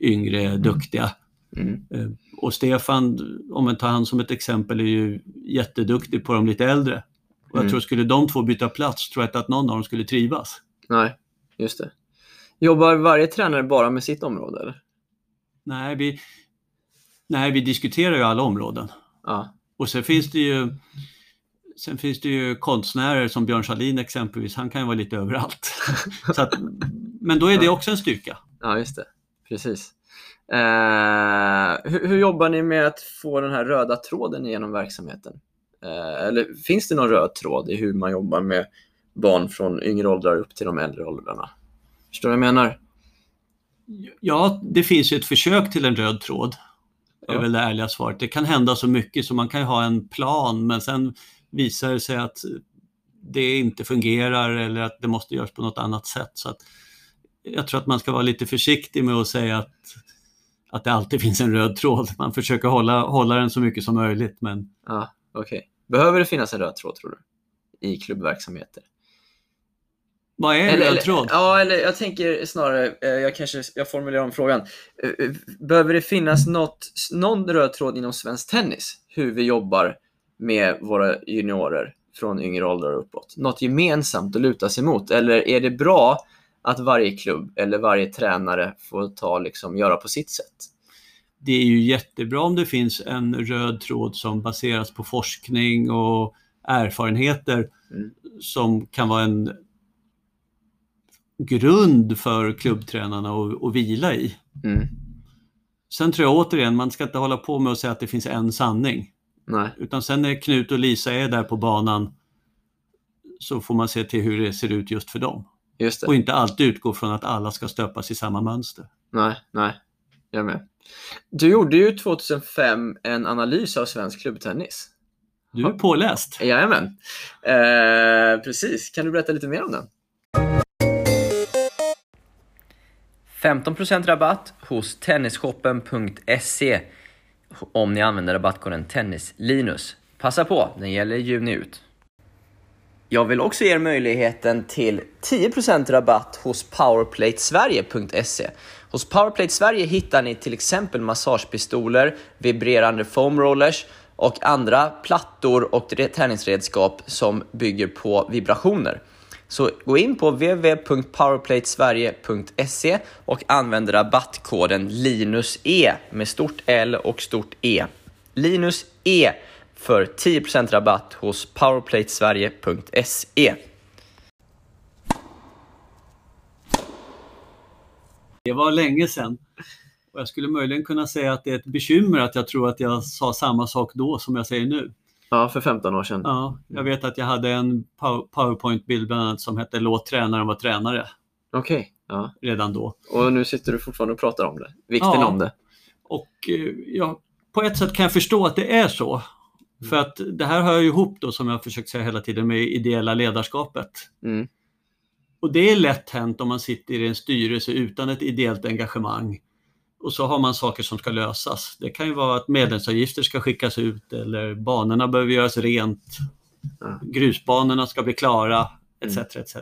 yngre duktiga. Mm. Eh, Och Stefan, om man tar han som ett exempel, är ju jätteduktig på de lite äldre. Och jag Mm. tror skulle de två byta plats, tror jag inte att någon av dem skulle trivas. Nej, just det. Jobbar varje tränare bara med sitt område? Eller? Nej, vi, nej, vi diskuterar ju alla områden. Ja. Och sen finns det ju Sen finns det ju konstnärer som Björn Schalin exempelvis, han kan ju vara lite överallt. Att, men då är det också en styrka. ja, just det. Precis. Eh, hur, hur jobbar ni med att få den här röda tråden genom verksamheten? Eh, eller finns det någon röd tråd i hur man jobbar med barn från yngre åldrar upp till de äldre åldrarna? Förstår du vad jag menar? Ja, det finns ju ett försök till en röd tråd. Det är Ja. väl det ärliga svaret. Det kan hända så mycket så man kan ju ha en plan men sen visar det sig att det inte fungerar eller att det måste göras på något annat sätt. Så att jag tror att man ska vara lite försiktig med att säga att, att det alltid finns en röd tråd. Man försöker hålla, hålla den så mycket som möjligt men Ja, okej. Behöver det finnas en röd tråd tror du? I klubbverksamheter? Vad är röd tråd? ja, eller jag tänker snarare, eh, jag kanske jag formulerar om frågan. Eh, eh, Behöver det finnas något, någon röd tråd inom svensk tennis? Hur vi jobbar med våra juniorer från yngre åldrar och uppåt? Något gemensamt att luta sig mot? Eller är det bra att varje klubb eller varje tränare får ta, liksom, göra på sitt sätt? det är ju jättebra om det finns en röd tråd som baseras på forskning och erfarenheter Mm. som kan vara en grund för klubbtränarna att, att vila i. Mm. Sen tror jag återigen, man ska inte hålla på med att säga att det finns en sanning. Nej, Utan sen när Knut och Lisa är där på banan så får man se till hur det ser ut just för dem. just det. Och inte alltid utgå från att alla ska stöpas i samma mönster. Nej, nej. Jag med. Du gjorde ju 2005 en analys av svensk klubbtennis. Du är påläst. Jajamän. Eh, precis. Kan du berätta lite mer om den? 15% rabatt hos tennisshoppen.se om ni använder rabattkoden tennislinus. Passa på, den gäller juni ut. Jag vill också ge er möjligheten till 10% rabatt hos powerplatesverige.se. Hos Powerplate Sverige hittar ni till exempel massagepistoler, vibrerande foamrollers och andra plattor och träningsredskap som bygger på vibrationer. Så gå in på www.powerplatesverige.se och använd rabattkoden LINUSE med stort L och stort E. LINUSE för 10% rabatt hos powerplatesverige.se. Det var länge sedan. Och jag skulle möjligen kunna säga att det är ett bekymmer att jag tror att jag sa samma sak då som jag säger nu. Ja, för 15 år sedan. Ja, jag vet att jag hade en pow- powerpoint-bild bland annat som hette Låt tränaren vara tränare Okej. Ja. redan då. Och nu sitter du fortfarande och pratar om det. Vikten Ja. om det. Och eh, ja, på ett sätt kan jag förstå att det är så. För att det här hör ju ihop då, som jag har försökt säga hela tiden, med ideella ledarskapet. Mm. Och det är lätt hänt om man sitter i en styrelse utan ett ideellt engagemang. Och så har man saker som ska lösas. Det kan ju vara att medlemsavgifter ska skickas ut eller banorna behöver göras rent. Grusbanorna ska bli klara, etc. Mm. etc.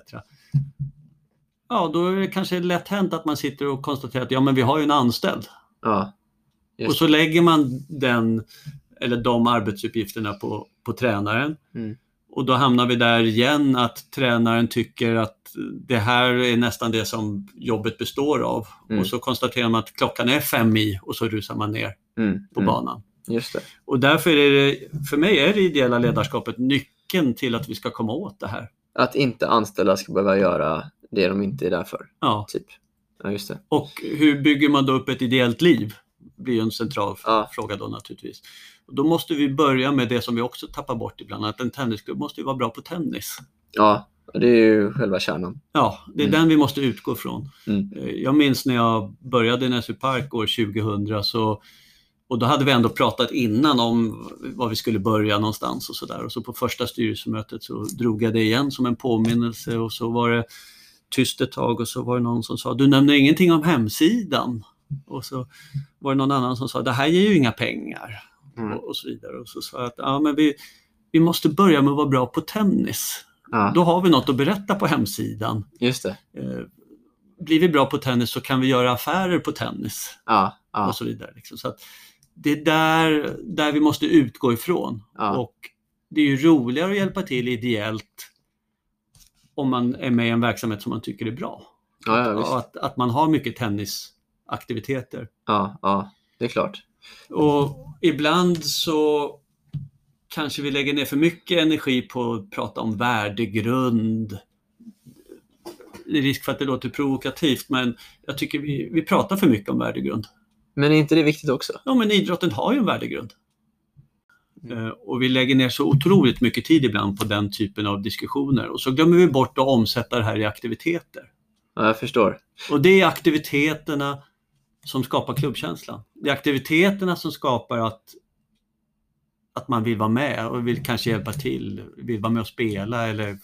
Ja, då är det kanske lätt hänt att man sitter och konstaterar att ja, men vi har ju en anställd. Ja. Och så lägger man den, eller de arbetsuppgifterna på, på tränaren. Mm. Och då hamnar vi där igen att tränaren tycker att det här är nästan det som jobbet består av. Mm. Och så konstaterar man att klockan är fem i och så rusar man ner Mm. på mm. banan. Just det. Och därför är det, för mig är det ideella ledarskapet nyckeln till att vi ska komma åt det här. Att inte anställda ska behöva göra det de inte är där för. Ja. Typ. Ja, just det. Och hur bygger man då upp ett ideellt liv? Blir en central Ja. fråga då naturligtvis. Och då måste vi börja med det som vi också tappar bort ibland, att en tennisklubb måste ju vara bra på tennis. Ja, det är ju själva kärnan. Ja, det är Mm. den vi måste utgå från. Mm. Eh, Jag minns när jag började i Näsby Park år 2000 så, och då hade vi ändå pratat innan om var vi skulle börja någonstans och sådär. Och så på första styrelsemötet så drog jag det igen som en påminnelse och så var det tyst ett tag och så var det någon som sa du nämner ingenting om hemsidan. Och så var det någon annan som sa det här ger ju inga pengar Mm. och, och så vidare. Och så sa jag att ja, men vi, vi måste börja med att vara bra på tennis. Ja, Då har vi något att berätta på hemsidan. just det. Eh, blir vi bra på tennis så kan vi göra affärer på tennis Ja, ja, och så vidare. Liksom. Så att det är där, där vi måste utgå ifrån. Och det är ju roligare att hjälpa till ideellt om man är med i en verksamhet som man tycker är bra. Och att, att man har mycket tennisaktiviteter. ja, ja, det är klart. Och ibland så kanske vi lägger ner för mycket energi på att prata om värdegrund. Det är risk för att det låter provokativt men jag tycker vi, vi pratar för mycket om värdegrund. Men är inte det viktigt också? Ja men idrotten har ju en värdegrund. Eh, Och vi lägger ner så otroligt mycket tid ibland på den typen av diskussioner och så glömmer vi bort att omsätta det här i aktiviteter. Ja, jag förstår. Och det är aktiviteterna som skapar klubbkänslan. Det är aktiviteterna som skapar att, att man vill vara med och vill kanske hjälpa till, vill vara med och spela eller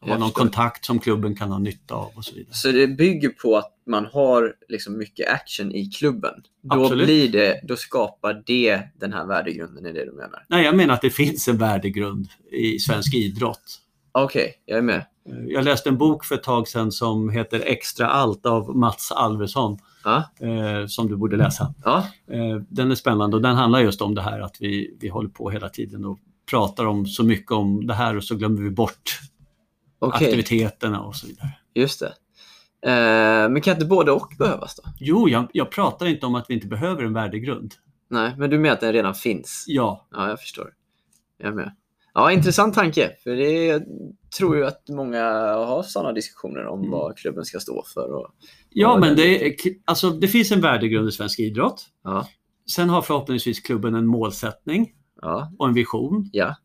ha någon kontakt som klubben kan ha nytta av och så vidare. Så det bygger på att man har liksom mycket action i klubben. Då, Absolut. blir det, då skapar det den här värdegrunden, är det du menar? Nej, jag menar att det finns en värdegrund i svensk idrott. Okej, jag är med. Jag läste en bok för ett tag sedan som heter Extra allt av Mats Alvesson Ja, eh, som du borde läsa. ja, Eh, den är spännande och den handlar just om det här att vi, vi håller på hela tiden och pratar om så mycket om det här och så glömmer vi bort okej. aktiviteterna och så vidare. Just det. Eh, men kan inte både och behövas då? Jo, jag, jag pratar inte om att vi inte behöver en värdegrund. Nej, men du menar att den redan finns? Ja, Ja, jag förstår. Jag med. Ja, intressant tanke. För det jag tror ju att många har sådana diskussioner om Mm. vad klubben ska stå för. Och, ja Ja, men det, är, alltså, det finns en värdegrund i svensk idrott. ja, Sen har förhoppningsvis klubben en målsättning ja, och en vision. ja,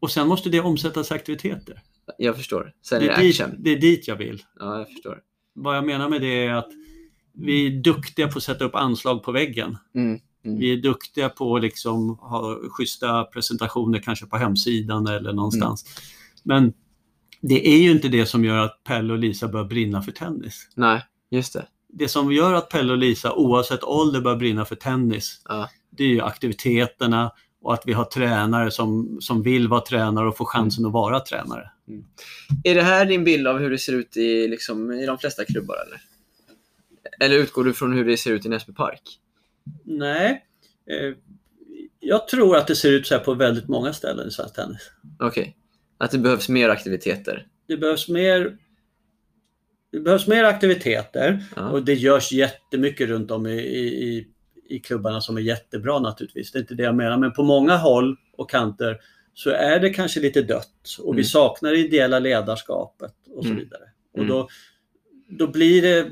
Och sen måste det omsättas i aktiviteter. jag förstår. Sen Det är det dit, action. det är dit jag vill. Ja, jag förstår. Vad jag menar med det är att vi är duktiga på att sätta upp anslag på väggen. Mm, mm, Vi är duktiga på att liksom ha schyssta presentationer kanske på hemsidan eller någonstans. Men det är ju inte det som gör att Pelle och Lisa börjar brinna för tennis. Nej, just det. Det som gör att Pelle och Lisa oavsett ålder börjar brinna för tennis, Ja. det är ju aktiviteterna och att vi har tränare som, som vill vara tränare och får chansen att vara tränare. Är det här din bild av hur det ser ut i, liksom, i de flesta klubbar? Eller? eller utgår du från hur det ser ut i Näsby Park? Nej, eh, jag tror att det ser ut så här på väldigt många ställen i svensk tennis. Okej. Att det behövs mer aktiviteter? Det behövs mer det behövs mer aktiviteter Ja. och det görs jättemycket runt om i, i, i- klubbarna som är jättebra naturligtvis. Det är inte det jag menar, men på många håll och kanter så är det kanske lite dött och vi Mm. saknar det ideella ledarskapet och så Mm. vidare. Och Mm. då, då blir det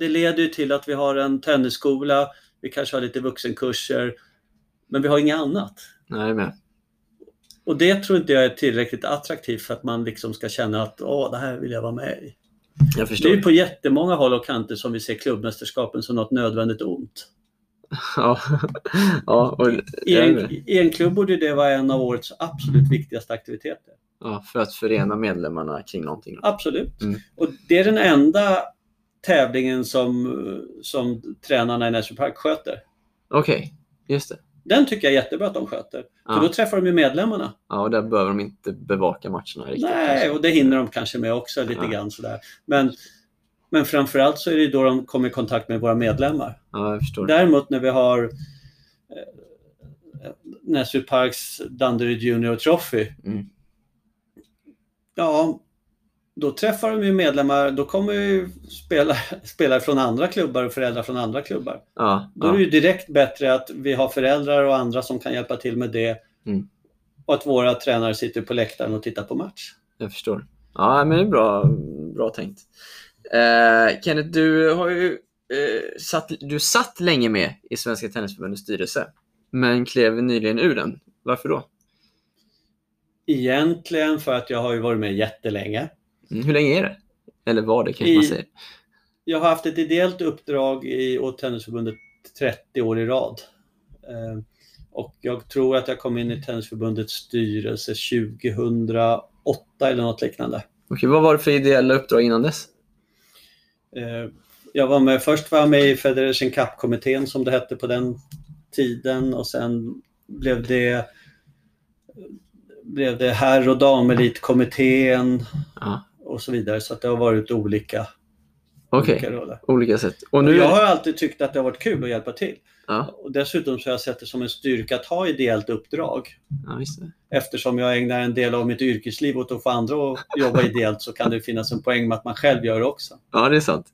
det leder ju till att vi har en tennisskola, vi kanske har lite vuxenkurser, men vi har inget annat. Nej, med. Och det tror inte jag är tillräckligt attraktivt för att man liksom ska känna att Åh, det här vill jag vara med i. Jag Det förstår. är ju på jättemånga håll och kanter som vi ser klubbmästerskapen som något nödvändigt ont. Ja, ja, och, I en. I en klubb borde det vara en av årets absolut viktigaste aktiviteter. ja, för att förena medlemmarna kring någonting. Absolut. Mm. Och det är den enda tävlingen som, som tränarna i Näsby Park sköter. Okej, just det. Den tycker jag är jättebra att de sköter. För Ja. då träffar de ju medlemmarna. Ja, och där behöver de inte bevaka matcherna riktigt. Nej, kanske. och det hinner de kanske med också lite Ja. grann sådär. Men, men framförallt så är det då de kommer i kontakt med våra medlemmar. Ja, jag förstår. Däremot när vi har eh, Näsby Parks Danderyd Junior Trophy. Mm. Ja, då träffar de ju medlemmar. Då kommer ju spelare, spelare från andra klubbar och föräldrar från andra klubbar. Ja, Då är det ju direkt bättre att vi har föräldrar och andra som kan hjälpa till med det. Mm. Och att våra tränare sitter på läktaren och tittar på match. jag förstår. Ja, men det är bra, bra tänkt. Eh, Kenneth, du har ju eh, satt, du satt länge med i Svenska Tennisförbundets styrelse, men klev nyligen ur den. Varför då? Egentligen för att jag har ju varit med jättelänge. Hur länge är det? Eller var det kanske man I- säger? Jag har haft ett ideellt uppdrag i, åt Tennisförbundet 30 år i rad. Eh, och jag tror att jag kom in i Tennisförbundets styrelse 2008 eller något liknande. Okej, vad var det för ideella uppdrag innan dess? Eh, jag var med, först var jag med i Federation Cup-kommittén som det hette på den tiden och sen blev det blev det herr och damelitkommittén Ja, och så vidare. Så att det har varit olika, Okej, olika roller. olika sätt. Och nu... jag har alltid tyckt att det har varit kul att hjälpa till. Ja, Och dessutom så har jag sett det som en styrka att ha ideellt uppdrag. ja. Eftersom jag ägnar en del av mitt yrkesliv åt att få andra att jobba ideellt så kan det finnas en poäng med att man själv gör det också. Ja, det är sant.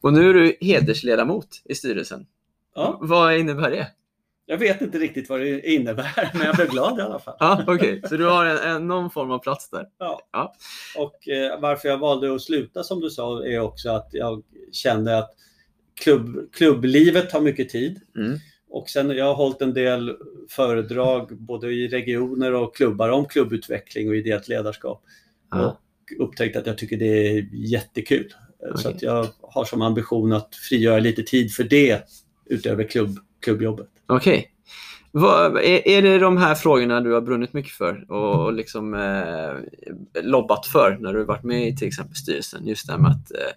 Och nu är du hedersledamot i styrelsen. Ja, Vad innebär det? Jag vet inte riktigt vad det innebär, men jag blev glad i alla fall. Ja, okej. Så du har en, en, någon form av plats där? Ja. Ja. Och eh, varför jag valde att sluta som du sa är också att jag kände att klubb, klubblivet tar mycket tid. Mm. Och sen jag har hållit en del föredrag både i regioner och klubbar om klubbutveckling och ideellt ledarskap. Ja. Och upptäckt att jag tycker det är jättekul. Så Okej. att jag har som ambition att frigöra lite tid för det utöver klubb, klubbjobbet. Okej. Vad, är, är det de här frågorna du har brunnit mycket för och, och liksom eh, lobbat för när du har varit med i till exempel styrelsen? Just det här med att eh,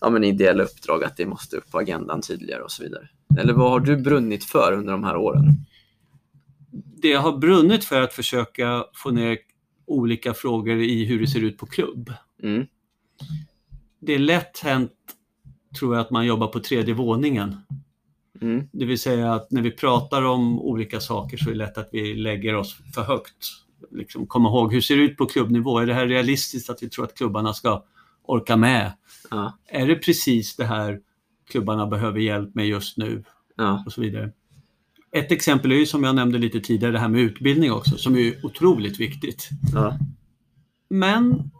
ja, men ideella uppdrag, att det måste upp på agendan tydligare och så vidare. Eller vad har du brunnit för under de här åren? det jag har brunnit för att försöka få ner olika frågor i hur det ser ut på klubb. Mm. Det är lätt hänt, tror jag, att man jobbar på tredje våningen. Mm. Det vill säga att när vi pratar om olika saker så är det lätt att vi lägger oss för högt. Liksom, komma ihåg, hur ser det ut på klubbnivå? Är det här realistiskt att vi tror att klubbarna ska orka med? Ja. Är det precis det här klubbarna behöver hjälp med just nu? Ja. Och så vidare. Ett exempel är ju som jag nämnde lite tidigare, det här med utbildning också, som är otroligt viktigt. Ja. Men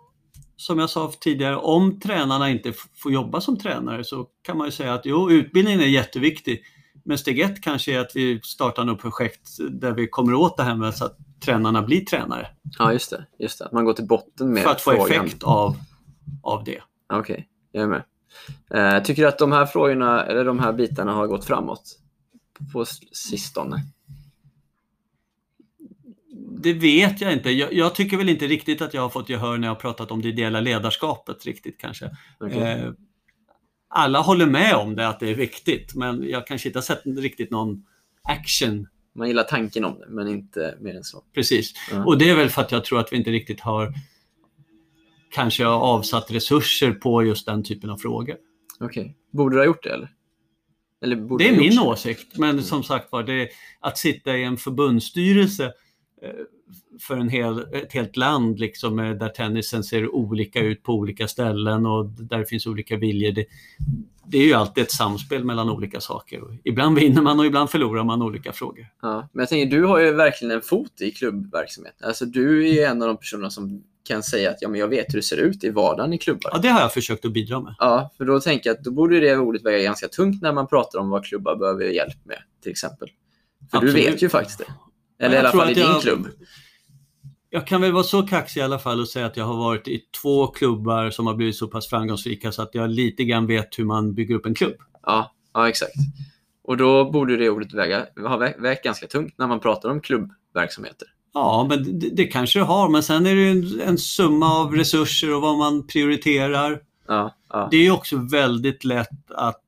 som jag sa tidigare, om tränarna inte får jobba som tränare så kan man ju säga att jo, utbildningen är jätteviktig. Men steg ett kanske är att vi startar något projekt där vi kommer åt det här med så att tränarna blir tränare. ja, just det. Just det. Att man går till botten med För att få frågan. effekt av, av det. Okej, jag är med. Eh, tycker du att de här frågorna, eller de här bitarna har gått framåt på sistone? Det vet jag inte. Jag, jag tycker väl inte riktigt att jag har fått gehör när jag har pratat om det ideella ledarskapet riktigt kanske. Okej. Eh, alla håller med om det, att det är viktigt, men jag kanske inte har sett riktigt någon action Man gillar tanken om det, men inte mer än så. Precis. Ja. Och det är väl för att jag tror att vi inte riktigt har kanske avsatt resurser på just den typen av frågor. Okej. Borde du ha gjort det, eller? eller borde Det är min gjort åsikt, men som sagt var, det, att sitta i en förbundsstyrelse eh, för en hel, ett helt land liksom, eh, där tennisen ser olika ut på olika ställen och där det finns olika viljor. Det, det är ju alltid ett samspel mellan olika saker. Ibland vinner man och ibland förlorar man olika frågor. Ja, men jag tänker, du har ju verkligen en fot i klubbverksamhet. Alltså, du är en av de personerna som kan säga att ja, men jag vet hur det ser ut i vardagen i klubbar. Ja, det har jag försökt att bidra med. Ja, för då tänker jag att då borde det ordet väga ganska tungt när man pratar om vad klubbar behöver hjälp med, till exempel. För Absolut. du vet ju faktiskt det. Eller jag i alla fall i din jag- klubb. Jag kan väl vara så kaxig i alla fall och säga att jag har varit i två klubbar som har blivit så pass framgångsrika så att jag lite grann vet hur man bygger upp en klubb. Ja, ja, exakt. Och då borde det ordet väga, ha vä- vägt ganska tungt när man pratar om klubbverksamheter. Ja, men det, det kanske det har, men sen är det en, en summa av resurser och vad man prioriterar. Ja, ja, Det är också väldigt lätt att,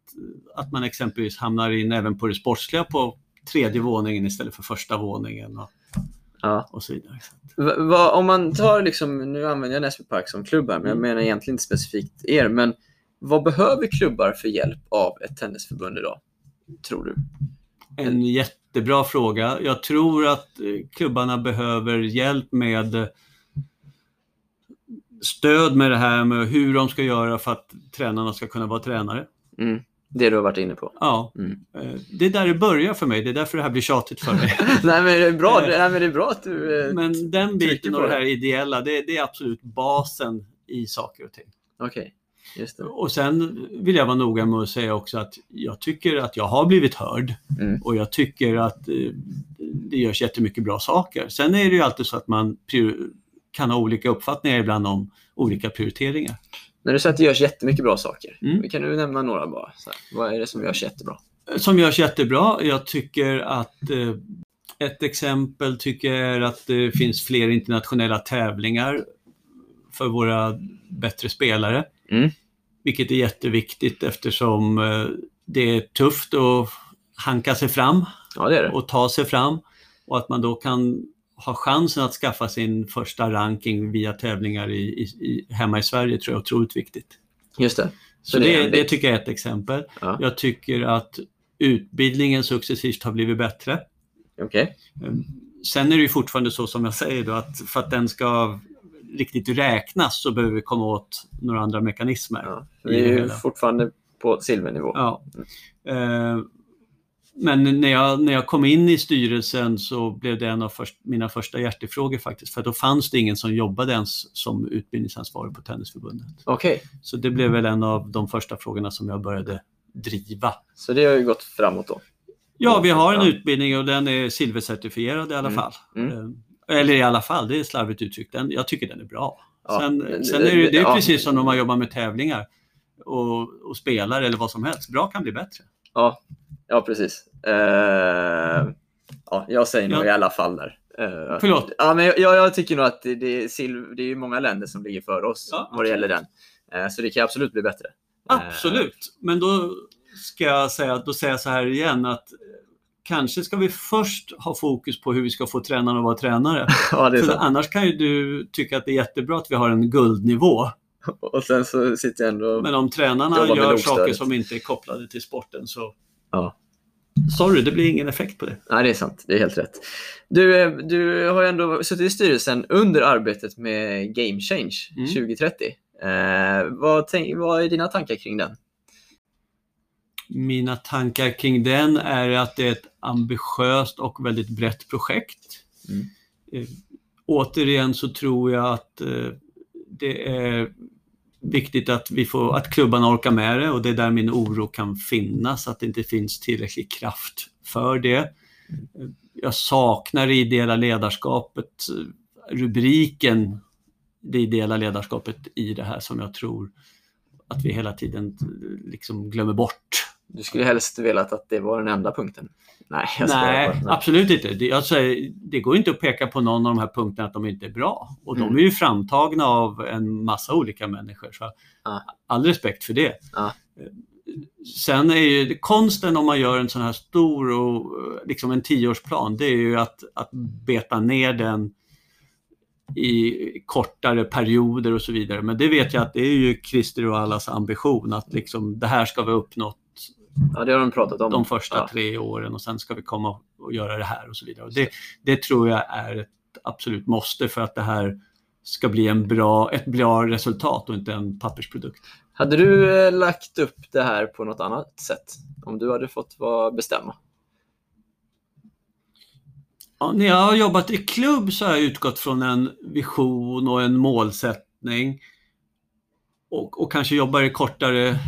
att man exempelvis hamnar in även på det sportsliga på tredje våningen istället för första våningen och, ja. och så vidare. Va, va, om man tar liksom, nu använder jag Näsby Park som klubb här, men jag Mm. menar egentligen inte specifikt er. Men vad behöver klubbar för hjälp av ett tennisförbund idag? Tror du? En jättebra fråga. Jag tror att eh, klubbarna behöver hjälp med eh, stöd med det här med hur de ska göra för att tränarna ska kunna vara tränare. Mm. Det du har varit inne på. Ja, Mm. eh, det är där det börjar för mig. Det är därför det här blir tjatigt för mig. nej, men det är bra, det, nej, men det är bra att du... eh, Men den biten och det här ideella, det, det är absolut basen i saker och ting. Okej, det. Och sen vill jag vara noga med att säga också att jag tycker att jag har blivit hörd Mm. och jag tycker att eh, det görs jättemycket bra saker. Sen är det ju alltid så att man kan ha olika uppfattningar ibland om olika prioriteringar. När du säger att det görs jättemycket bra saker, Mm. kan du nämna några bara? Här, vad är det som görs jättebra? Som görs jättebra. Jag tycker att eh, ett exempel tycker jag är att det finns fler internationella tävlingar för våra bättre spelare. Mm. Vilket är jätteviktigt eftersom eh, det är tufft att hanka sig fram Ja, det är det. och ta sig fram och att man då kan ha chansen att skaffa sin första ranking via tävlingar i, i, hemma i Sverige tror jag är otroligt viktigt. Just det. Så, Så det det, det tycker jag är ett exempel. Ja. Jag tycker att utbildningen successivt har blivit bättre. Okej. Ehm, Sen är det ju fortfarande så som jag säger då att för att den ska riktigt räknas så behöver vi komma åt några andra mekanismer. Ja. Vi är ju hela. fortfarande på silvernivå. Ja. Eh, Men när jag, när jag kom in i styrelsen så blev det en av först, mina första hjärtefrågor faktiskt. För då fanns det ingen som jobbade ens som utbildningsansvarig på Tennisförbundet. Okej, Så det blev väl en av de första frågorna som jag började driva. så det har ju gått framåt då. Ja, vi har en utbildning och den är silvercertifierad i alla Mm. fall. Mm. Eh, Eller i alla fall, det är slarvigt uttryckt. Den, jag tycker den är bra. Ja, Sen, sen är det, det är precis som när man jobbar med tävlingar och, och spelar eller vad som helst. Bra kan bli bättre. Ja, ja precis. Eh, ja, jag säger nog Ja. i alla fall där. Eh, Förlåt. Ja, men jag, jag tycker nog att det, det, är det är många länder som ligger före oss Ja, vad det gäller den. Eh, så det kan absolut bli bättre. Absolut, men då ska jag säga, då säger jag så här igen att kanske ska vi först ha fokus på hur vi ska få tränarna att vara tränare. ja, det är För sant. annars kan ju du tycka att det är jättebra att vi har en guldnivå. Och sen så sitter jag ändå... Men om tränarna gör saker som inte är kopplade till sporten så... Ja. Sorry, det blir ingen effekt på det. Nej, det är sant. Det är helt rätt. Du, eh, du har ändå suttit i styrelsen under arbetet med Game Change Mm. 2030. Eh, vad, tänk, vad är dina tankar kring den? Mina tankar kring den är att det är ett ambitiöst och väldigt brett projekt. Mm. Eh, återigen så tror jag att eh, det är viktigt att, vi får, att klubbarna orkar med det och det är där min oro kan finnas, att det inte finns tillräcklig kraft för det. Jag saknar det ideella ledarskapet, rubriken det ideella ledarskapet i det här som jag tror att vi hela tiden liksom glömmer bort. Du skulle helst velat att det var den enda punkten. Nej, jag Nej, bara. absolut inte. Det, säger, det går inte att peka på någon av de här punkterna att de inte är bra. Och Mm. de är ju framtagna av en massa olika människor. Så Ja. All respekt för det. Ja. Sen är ju konsten om man gör en sån här stor och liksom en tioårsplan, det är ju att, att beta ner den i kortare perioder och så vidare. Men det vet jag att det är ju Christer och allas ambition att liksom det här ska vi uppnått Ja, det har de pratat om. de första ja. tre åren och sen ska vi komma och göra det här och så vidare. Och det, det tror jag är ett absolut måste för att det här ska bli en bra, ett bra resultat och inte en pappersprodukt. Hade du eh, lagt upp det här på något annat sätt? Om du hade fått bestämma? Ja, när jag har jobbat i klubb så har jag utgått från en vision och en målsättning och, och kanske jobbar i kortare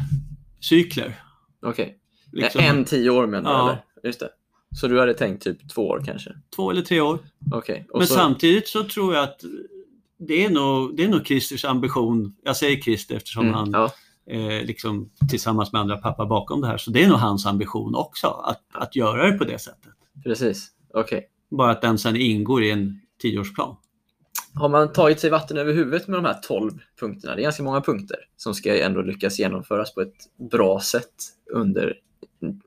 cykler. Okej. Liksom En tio år menar? Ja. eller? Just det. Så du hade tänkt typ två år kanske? Två eller tre år. Och Men så- samtidigt så tror jag att det är nog, det är nog Christers ambition. Jag säger Christer eftersom Mm, han ja. eh, liksom, tillsammans med andra pappa bakom det här. Så det är nog hans ambition också, att, att göra det på det sättet. Precis. Okej. Bara att den sen ingår i en tioårsplan. Har man tagit sig vatten över huvudet med de här 12 punkterna? Det är ganska många punkter som ska ändå lyckas genomföras på ett bra sätt under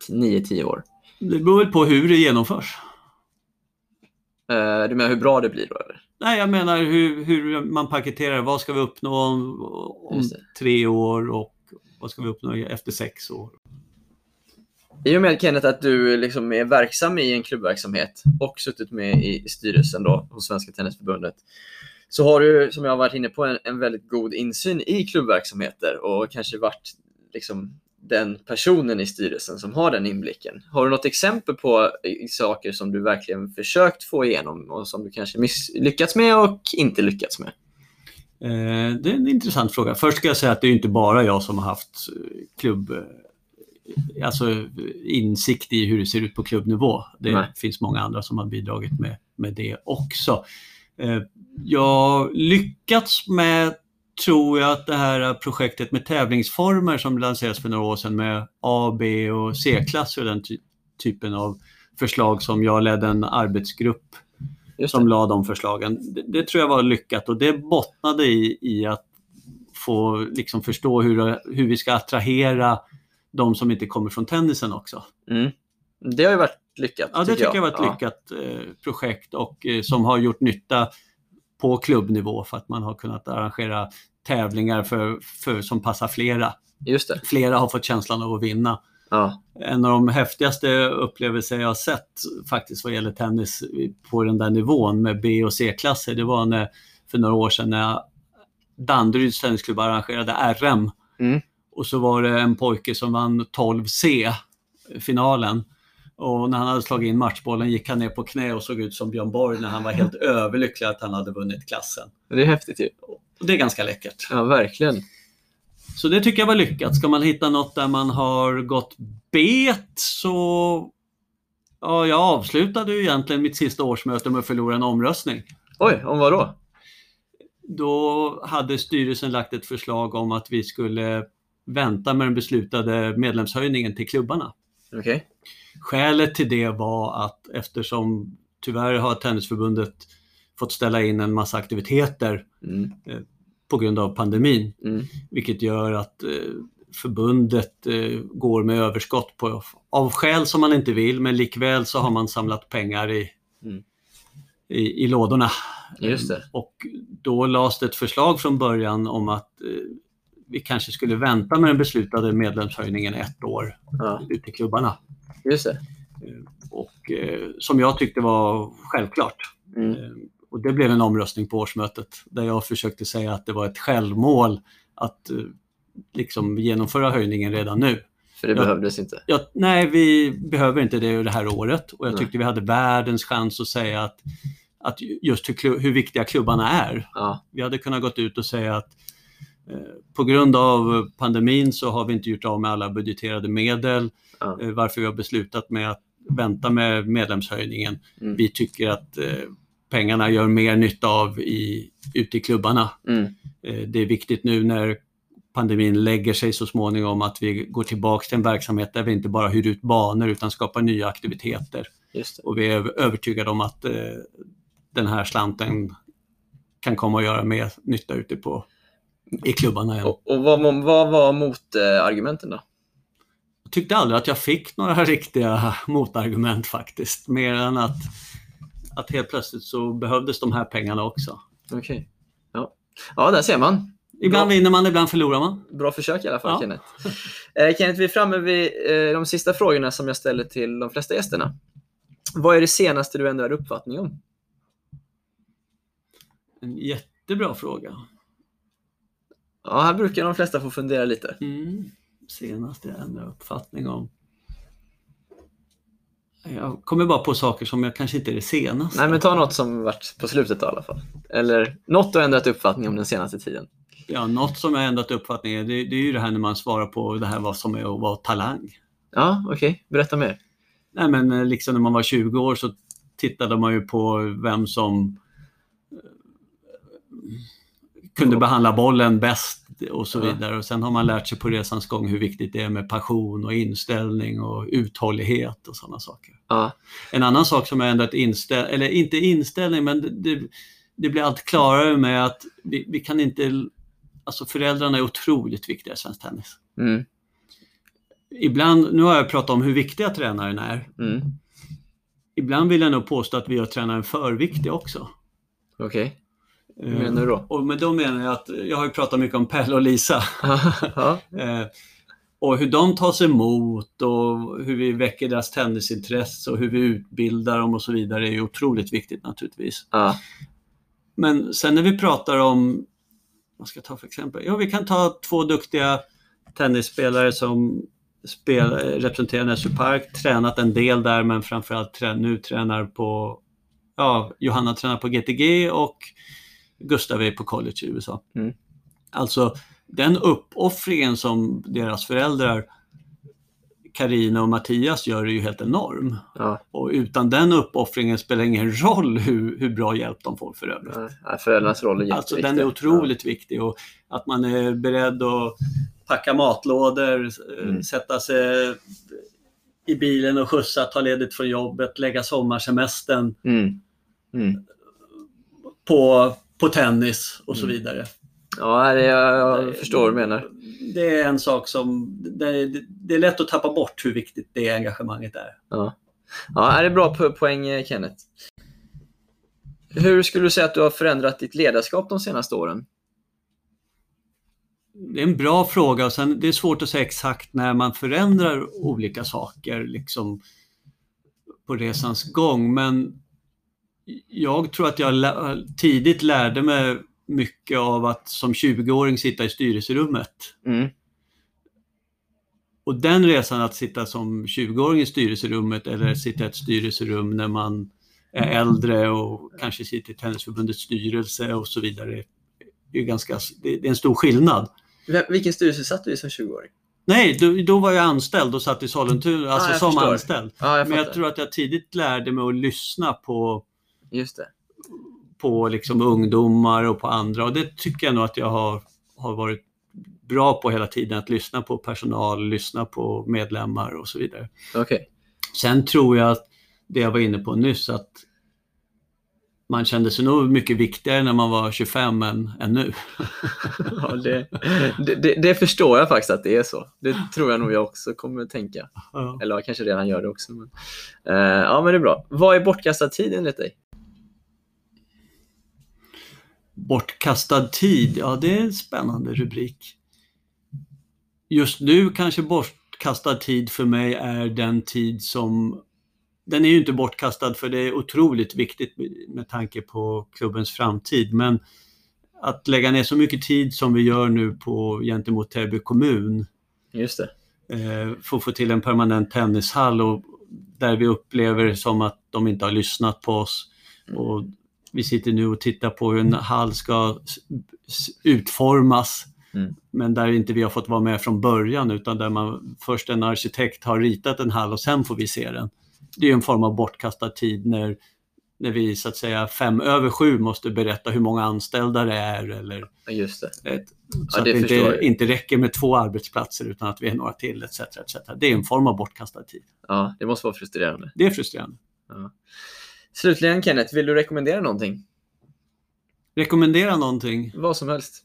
9-10 år. Det beror väl på hur det genomförs. Eh, du menar hur bra det blir då? Eller? Nej, jag menar hur, hur man paketerar. Vad ska vi uppnå om, om tre år och vad ska vi uppnå efter sex år? I och med Kenneth att du liksom är verksam i en klubbverksamhet och suttit med i styrelsen då, hos Svenska Tennisförbundet så har du, som jag har varit inne på, en, en väldigt god insyn i klubbverksamheter och kanske varit liksom, den personen i styrelsen som har den inblicken. Har du något exempel på saker som du verkligen försökt få igenom och som du kanske misslyckats med och inte lyckats med? Eh, det är en intressant fråga. Först ska jag säga att det är inte bara jag som har haft klubb, eh, alltså insikt i hur det ser ut på klubbnivå. Det Nej. finns många andra som har bidragit med, med det också. Eh, jag har lyckats med, tror jag, att det här projektet med tävlingsformer som lanserades för några år sedan med A, B och C-klasser och den ty- typen av förslag som jag ledde en arbetsgrupp som la de förslagen. Det, det tror jag var lyckat och det bottnade i, i att få liksom förstå hur, hur vi ska attrahera de som inte kommer från tennisen också. Mm. Det har ju varit lyckat. Ja, det tycker jag var ett Ja. lyckat eh, projekt och eh, som har gjort nytta på klubbnivå för att man har kunnat arrangera tävlingar för, för, som passar flera. Just det. Flera har fått känslan av att vinna. Ja. En av de häftigaste upplevelser jag har sett faktiskt vad gäller tennis på den där nivån med B och C-klasser, det var när, för några år sedan när Danderyds tennisklubb arrangerade RM. Mm. Och så var det en pojke som vann 12C, finalen. Och när han hade slagit in matchbollen gick han ner på knä och såg ut som Björn Borg när han var helt överlycklig att han hade vunnit klassen. Det är häftigt ju. Och det är ganska läckert. Ja, verkligen. Så det tycker jag var lyckat. Ska man hitta något där man har gått bet så... Ja, jag avslutade ju egentligen mitt sista årsmöte med att förlora en omröstning. Oj, om vad då? Då hade styrelsen lagt ett förslag om att vi skulle vänta med den beslutade medlemshöjningen till klubbarna. Okej. Skälet till det var att eftersom tyvärr har Tennisförbundet fått ställa in en massa aktiviteter Mm. på grund av pandemin, Mm. vilket gör att eh, förbundet eh, går med överskott på, av skäl som man inte vill, men likväl så har man samlat pengar i, Mm. i, i lådorna. Just det. Och då lades det ett förslag från början om att eh, vi kanske skulle vänta med den beslutade medlemshöjningen ett år Ja, ute i klubbarna. just det. Och eh, som jag tyckte var självklart. Mm. Eh, och det blev en omröstning på årsmötet där jag försökte säga att det var ett självmål att eh, liksom genomföra höjningen redan nu. För det Ja. behövdes inte. Ja, nej, vi behöver inte det det här året och jag Nej. tyckte vi hade världens chans att säga att, att just hur, hur viktiga klubbarna är. Ja, Vi hade kunnat gått ut och säga att eh, på grund av pandemin så har vi inte gjort av med alla budgeterade medel, eh, varför vi har beslutat med att vänta med medlemshöjningen. Mm. Vi tycker att eh, pengarna gör mer nytta av i, ute i klubbarna. mm. Eh, Det är viktigt nu när pandemin lägger sig så småningom att vi går tillbaka till en verksamhet där vi inte bara hyr ut banor utan skapar nya aktiviteter. Och vi är övertygade om att eh, den här slanten kan komma att göra mer nytta ute på, i klubbarna igen. Och, och vad, vad var motargumenten då? Jag tyckte aldrig att jag fick några riktiga motargument faktiskt, mer än att, att helt plötsligt så behövdes de här pengarna också. Okej. Ja. ja, där ser man. Ibland Bra. vinner man, ibland förlorar man. Bra försök i alla fall, Ja. Kenneth. Eh, Kenneth, vi är framme vid eh, de sista frågorna som jag ställer till de flesta gästerna. Vad är det senaste du ändrar uppfattning om? En jättebra fråga. Ja, här brukar de flesta få fundera lite. Mm. Senast jag ändrade uppfattning om. Jag kommer bara på saker som jag kanske inte är det senaste. Nej, men ta något som varit på slutet då, i alla fall. Eller något du har ändrat uppfattning om den senaste tiden. Ja, något som jag ändrat uppfattning är, det, det är ju det här när man svarar på det här vad som är att vara talang. Ja, okej. Berätta mer. Nej men eh, liksom när man var 20 år så tittade man ju på vem som eh, kunde behandla bollen bäst och så vidare. Och sen har man lärt sig på resans gång hur viktigt det är med passion och inställning och uthållighet och sådana saker. Ja, En annan sak som jag ändrat inställning, eller inte inställning, men det, det, blir allt klarare med att vi, vi kan inte, alltså föräldrarna är otroligt viktiga i svensk tennis. mm, Ibland, nu har jag pratat om hur viktiga tränaren är. mm. Ibland vill jag nog påstå att vi gör tränaren för viktig också. okej. Hur Eh, menar du då? Och med då menar jag att, jag har ju pratat mycket om Pelle och Lisa. Eh, och hur de tas emot och hur vi väcker deras tennisintresse och hur vi utbildar dem och så vidare är ju otroligt viktigt naturligtvis. ja, Men sen när vi pratar om, vad ska jag ta för exempel? Ja, vi kan ta två duktiga tennisspelare som spel, representerar Nässjö Park, tränat en del där men framförallt trä, nu tränar på, ja, Johanna tränar på GTG och Gustav är på college i USA. Mm. Alltså den uppoffringen som deras föräldrar Karina och Mattias gör är ju helt enorm. ja. Och utan den uppoffringen spelar ingen roll hur, hur bra hjälp de får för övrigt. ja. Föräldrarnas roll är jätteviktig. Alltså den är otroligt viktig och att man är beredd att packa matlådor, Mm. sätta sig i bilen och skjutsa, ta ledigt från jobbet, lägga sommarsemestern Ja. Mm. Mm. på, på tennis och så Mm. vidare. Ja, det, jag, jag förstår vad du menar. Det är en sak som, det, det- det är lätt att tappa bort hur viktigt det engagemanget är. Ja, ja är det är bra po- poäng eh, Kenneth. Hur skulle du säga att du har förändrat ditt ledarskap de senaste åren? Det är en bra fråga och sen det är svårt att säga exakt när man förändrar olika saker liksom på resans gång. Men jag tror att jag tidigt lärde mig mycket av att som 20-åring sitta i styrelserummet. Mm. Och den resan att sitta som 20-åring i styrelserummet eller sitta i ett styrelserum när man är äldre och kanske sitter i Tennisförbundets styrelse och så vidare. Det är, ganska, det är en stor skillnad. Vilken styrelse satt du i som 20-åring? Nej, då, då var jag anställd och satt i Sollentuna, alltså jag som förstår. anställd. Ja, jag Men jag tror att jag tidigt lärde mig att lyssna på, Just det. på liksom ungdomar och på andra och det tycker jag nog att jag har, har varit bra på hela tiden, att lyssna på personal, lyssna på medlemmar och så vidare. Okej. Sen tror jag att det jag var inne på nyss, att man kände sig nog mycket viktigare när man var 25 än, än nu. Ja, det, det, det, förstår jag faktiskt att det är så. Det tror jag nog jag också kommer att tänka. Ja. Eller jag kanske redan gör det också. Men... Eh, ja, men det är bra. Vad är bortkastad tid enligt dig? Bortkastad tid, ja det är en spännande rubrik. Just nu kanske bortkastad tid för mig är den tid som den är ju inte bortkastad för det är otroligt viktigt med tanke på klubbens framtid. Men att lägga ner så mycket tid som vi gör nu på gentemot Täby kommun Just det. eh, för att få till en permanent tennishall och där vi upplever som att de inte har lyssnat på oss. Och vi sitter nu och tittar på hur en hall ska utformas. Mm. Men där inte vi har fått vara med från början utan där man först en arkitekt har ritat en hall och sen får vi se den. Det är en form av bortkastad tid när, när vi så att säga fem över sju måste berätta hur många anställda det är eller Ja, Just det. ett, Ja, så att det det förstår inte, inte räcker med två arbetsplatser utan att vi är några till etc. etc. Det är en form av bortkastad tid. Ja, det måste vara frustrerande. Det är frustrerande. Slutligen Kenneth, vill du rekommendera någonting? Rekommendera någonting. Vad som helst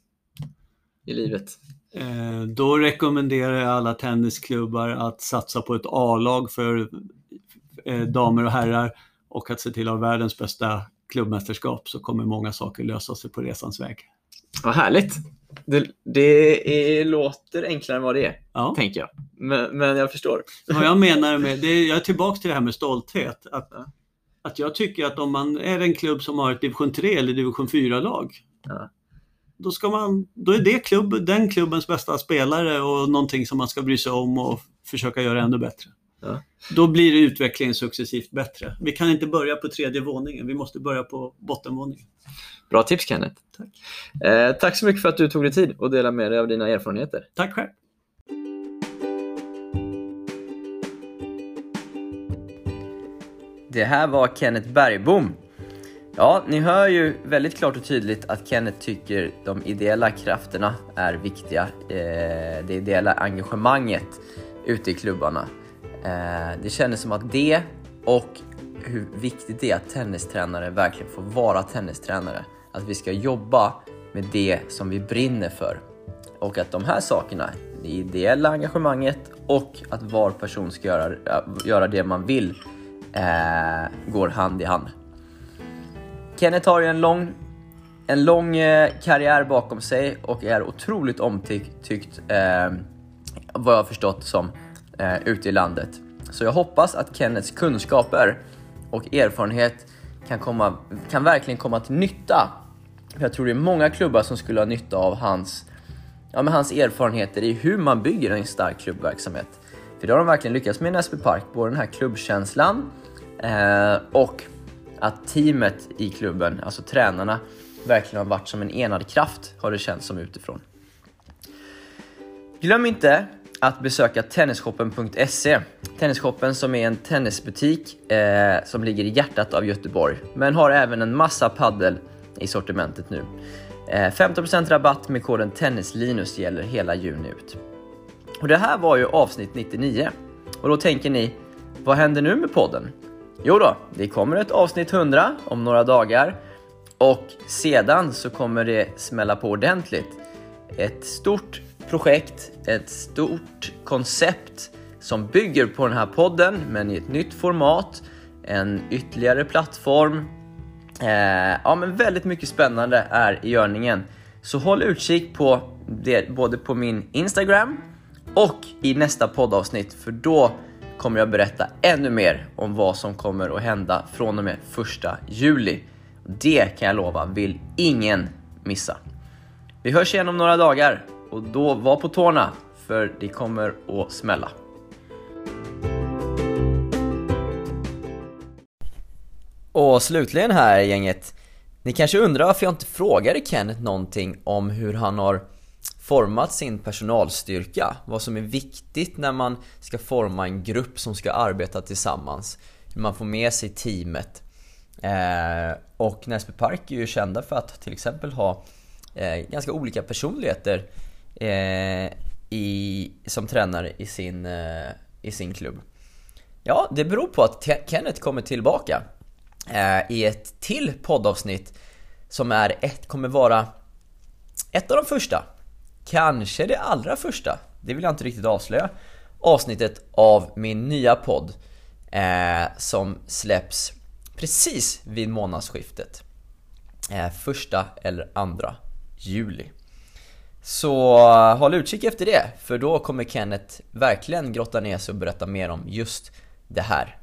i livet. Eh, då rekommenderar jag alla tennisklubbar att satsa på ett A-lag för eh, damer och herrar och att se till att ha världens bästa klubbmästerskap så kommer många saker lösa sig på resans väg. Vad härligt. Det, det är, låter enklare än vad det är, Ja. tänker jag. Men, men jag förstår. Vad jag menar med det, jag är tillbaka till det här med stolthet. Att. Att jag tycker att om man är en klubb som har ett division 3 eller division 4-lag, Ja. då, ska man, då är det klubb, den klubbens bästa spelare och någonting som man ska bry sig om och försöka göra ännu bättre. Ja. Då blir utvecklingen successivt bättre. Vi kan inte börja på tredje våningen, vi måste börja på bottenvåningen. Bra tips Kenneth. Tack. Eh, tack så mycket för att du tog dig tid och delade med dig av dina erfarenheter. Tack själv! Det här var Kenneth Bergbom. Ja, ni hör ju väldigt klart och tydligt att Kenneth tycker de ideella krafterna är viktiga. Eh, det ideella engagemanget ute i klubbarna. Eh, det kändes som att det och hur viktigt det är att tennistränare verkligen får vara tennistränare. Att vi ska jobba med det som vi brinner för. Och att de här sakerna, det ideella engagemanget och att var person ska göra, göra det man vill, eh, går hand i hand. Kenneth har ju en lång, en lång eh, karriär bakom sig och är otroligt omtyckt, eh, vad jag har förstått som, eh, ute i landet. Så jag hoppas att Kennets kunskaper och erfarenhet kan, komma, kan verkligen komma till nytta. För Jag tror det är många klubbar som skulle ha nytta av hans, ja, men hans erfarenheter i hur man bygger en stark klubbverksamhet. För det har de verkligen lyckats med i Näsby Park, både den här klubbkänslan eh, och att teamet i klubben, alltså tränarna, verkligen har varit som en enad kraft har det känts som utifrån. Glöm inte att besöka tennisshoppen.se. Tennisshoppen som är en tennisbutik eh, som ligger i hjärtat av Göteborg, men har även en massa paddel i sortimentet nu. Eh, 15% rabatt med koden TennisLinus gäller hela juni ut. Och det här var ju avsnitt 99. Och då tänker ni, vad händer nu med podden? Jo då, det kommer ett avsnitt 100 om några dagar och sedan så kommer det smälla på ordentligt. Ett stort projekt, ett stort koncept som bygger på den här podden men i ett nytt format, en ytterligare plattform. Eh, ja men väldigt mycket spännande är i görningen. Så håll utkik på det både på min Instagram och i nästa poddavsnitt för då kommer jag berätta ännu mer om vad som kommer att hända från och med 1 juli. Det kan jag lova vill ingen missa. Vi hörs igen om några dagar och då var på tårna för det kommer att smälla. Och slutligen här gänget. Ni kanske undrar varför jag inte frågade Kenneth någonting om hur han har format sin personalstyrka. Vad som är viktigt när man ska forma en grupp som ska arbeta tillsammans. Hur man får med sig teamet. Eh, och Näsby Park är ju kända för att till exempel ha eh, ganska olika personligheter eh, i, som tränare i sin, eh, i sin klubb. Ja, det beror på att Kenneth kommer tillbaka. eh, i ett till poddavsnitt som är ett, kommer vara ett av de första, kanske det allra första, det vill jag inte riktigt avslöja, avsnittet av min nya podd eh, som släpps precis vid månadsskiftet. Eh, första eller andra juli. Så eh, håll utkik efter det, för då kommer Kenneth verkligen grotta ner sig och berätta mer om just det här.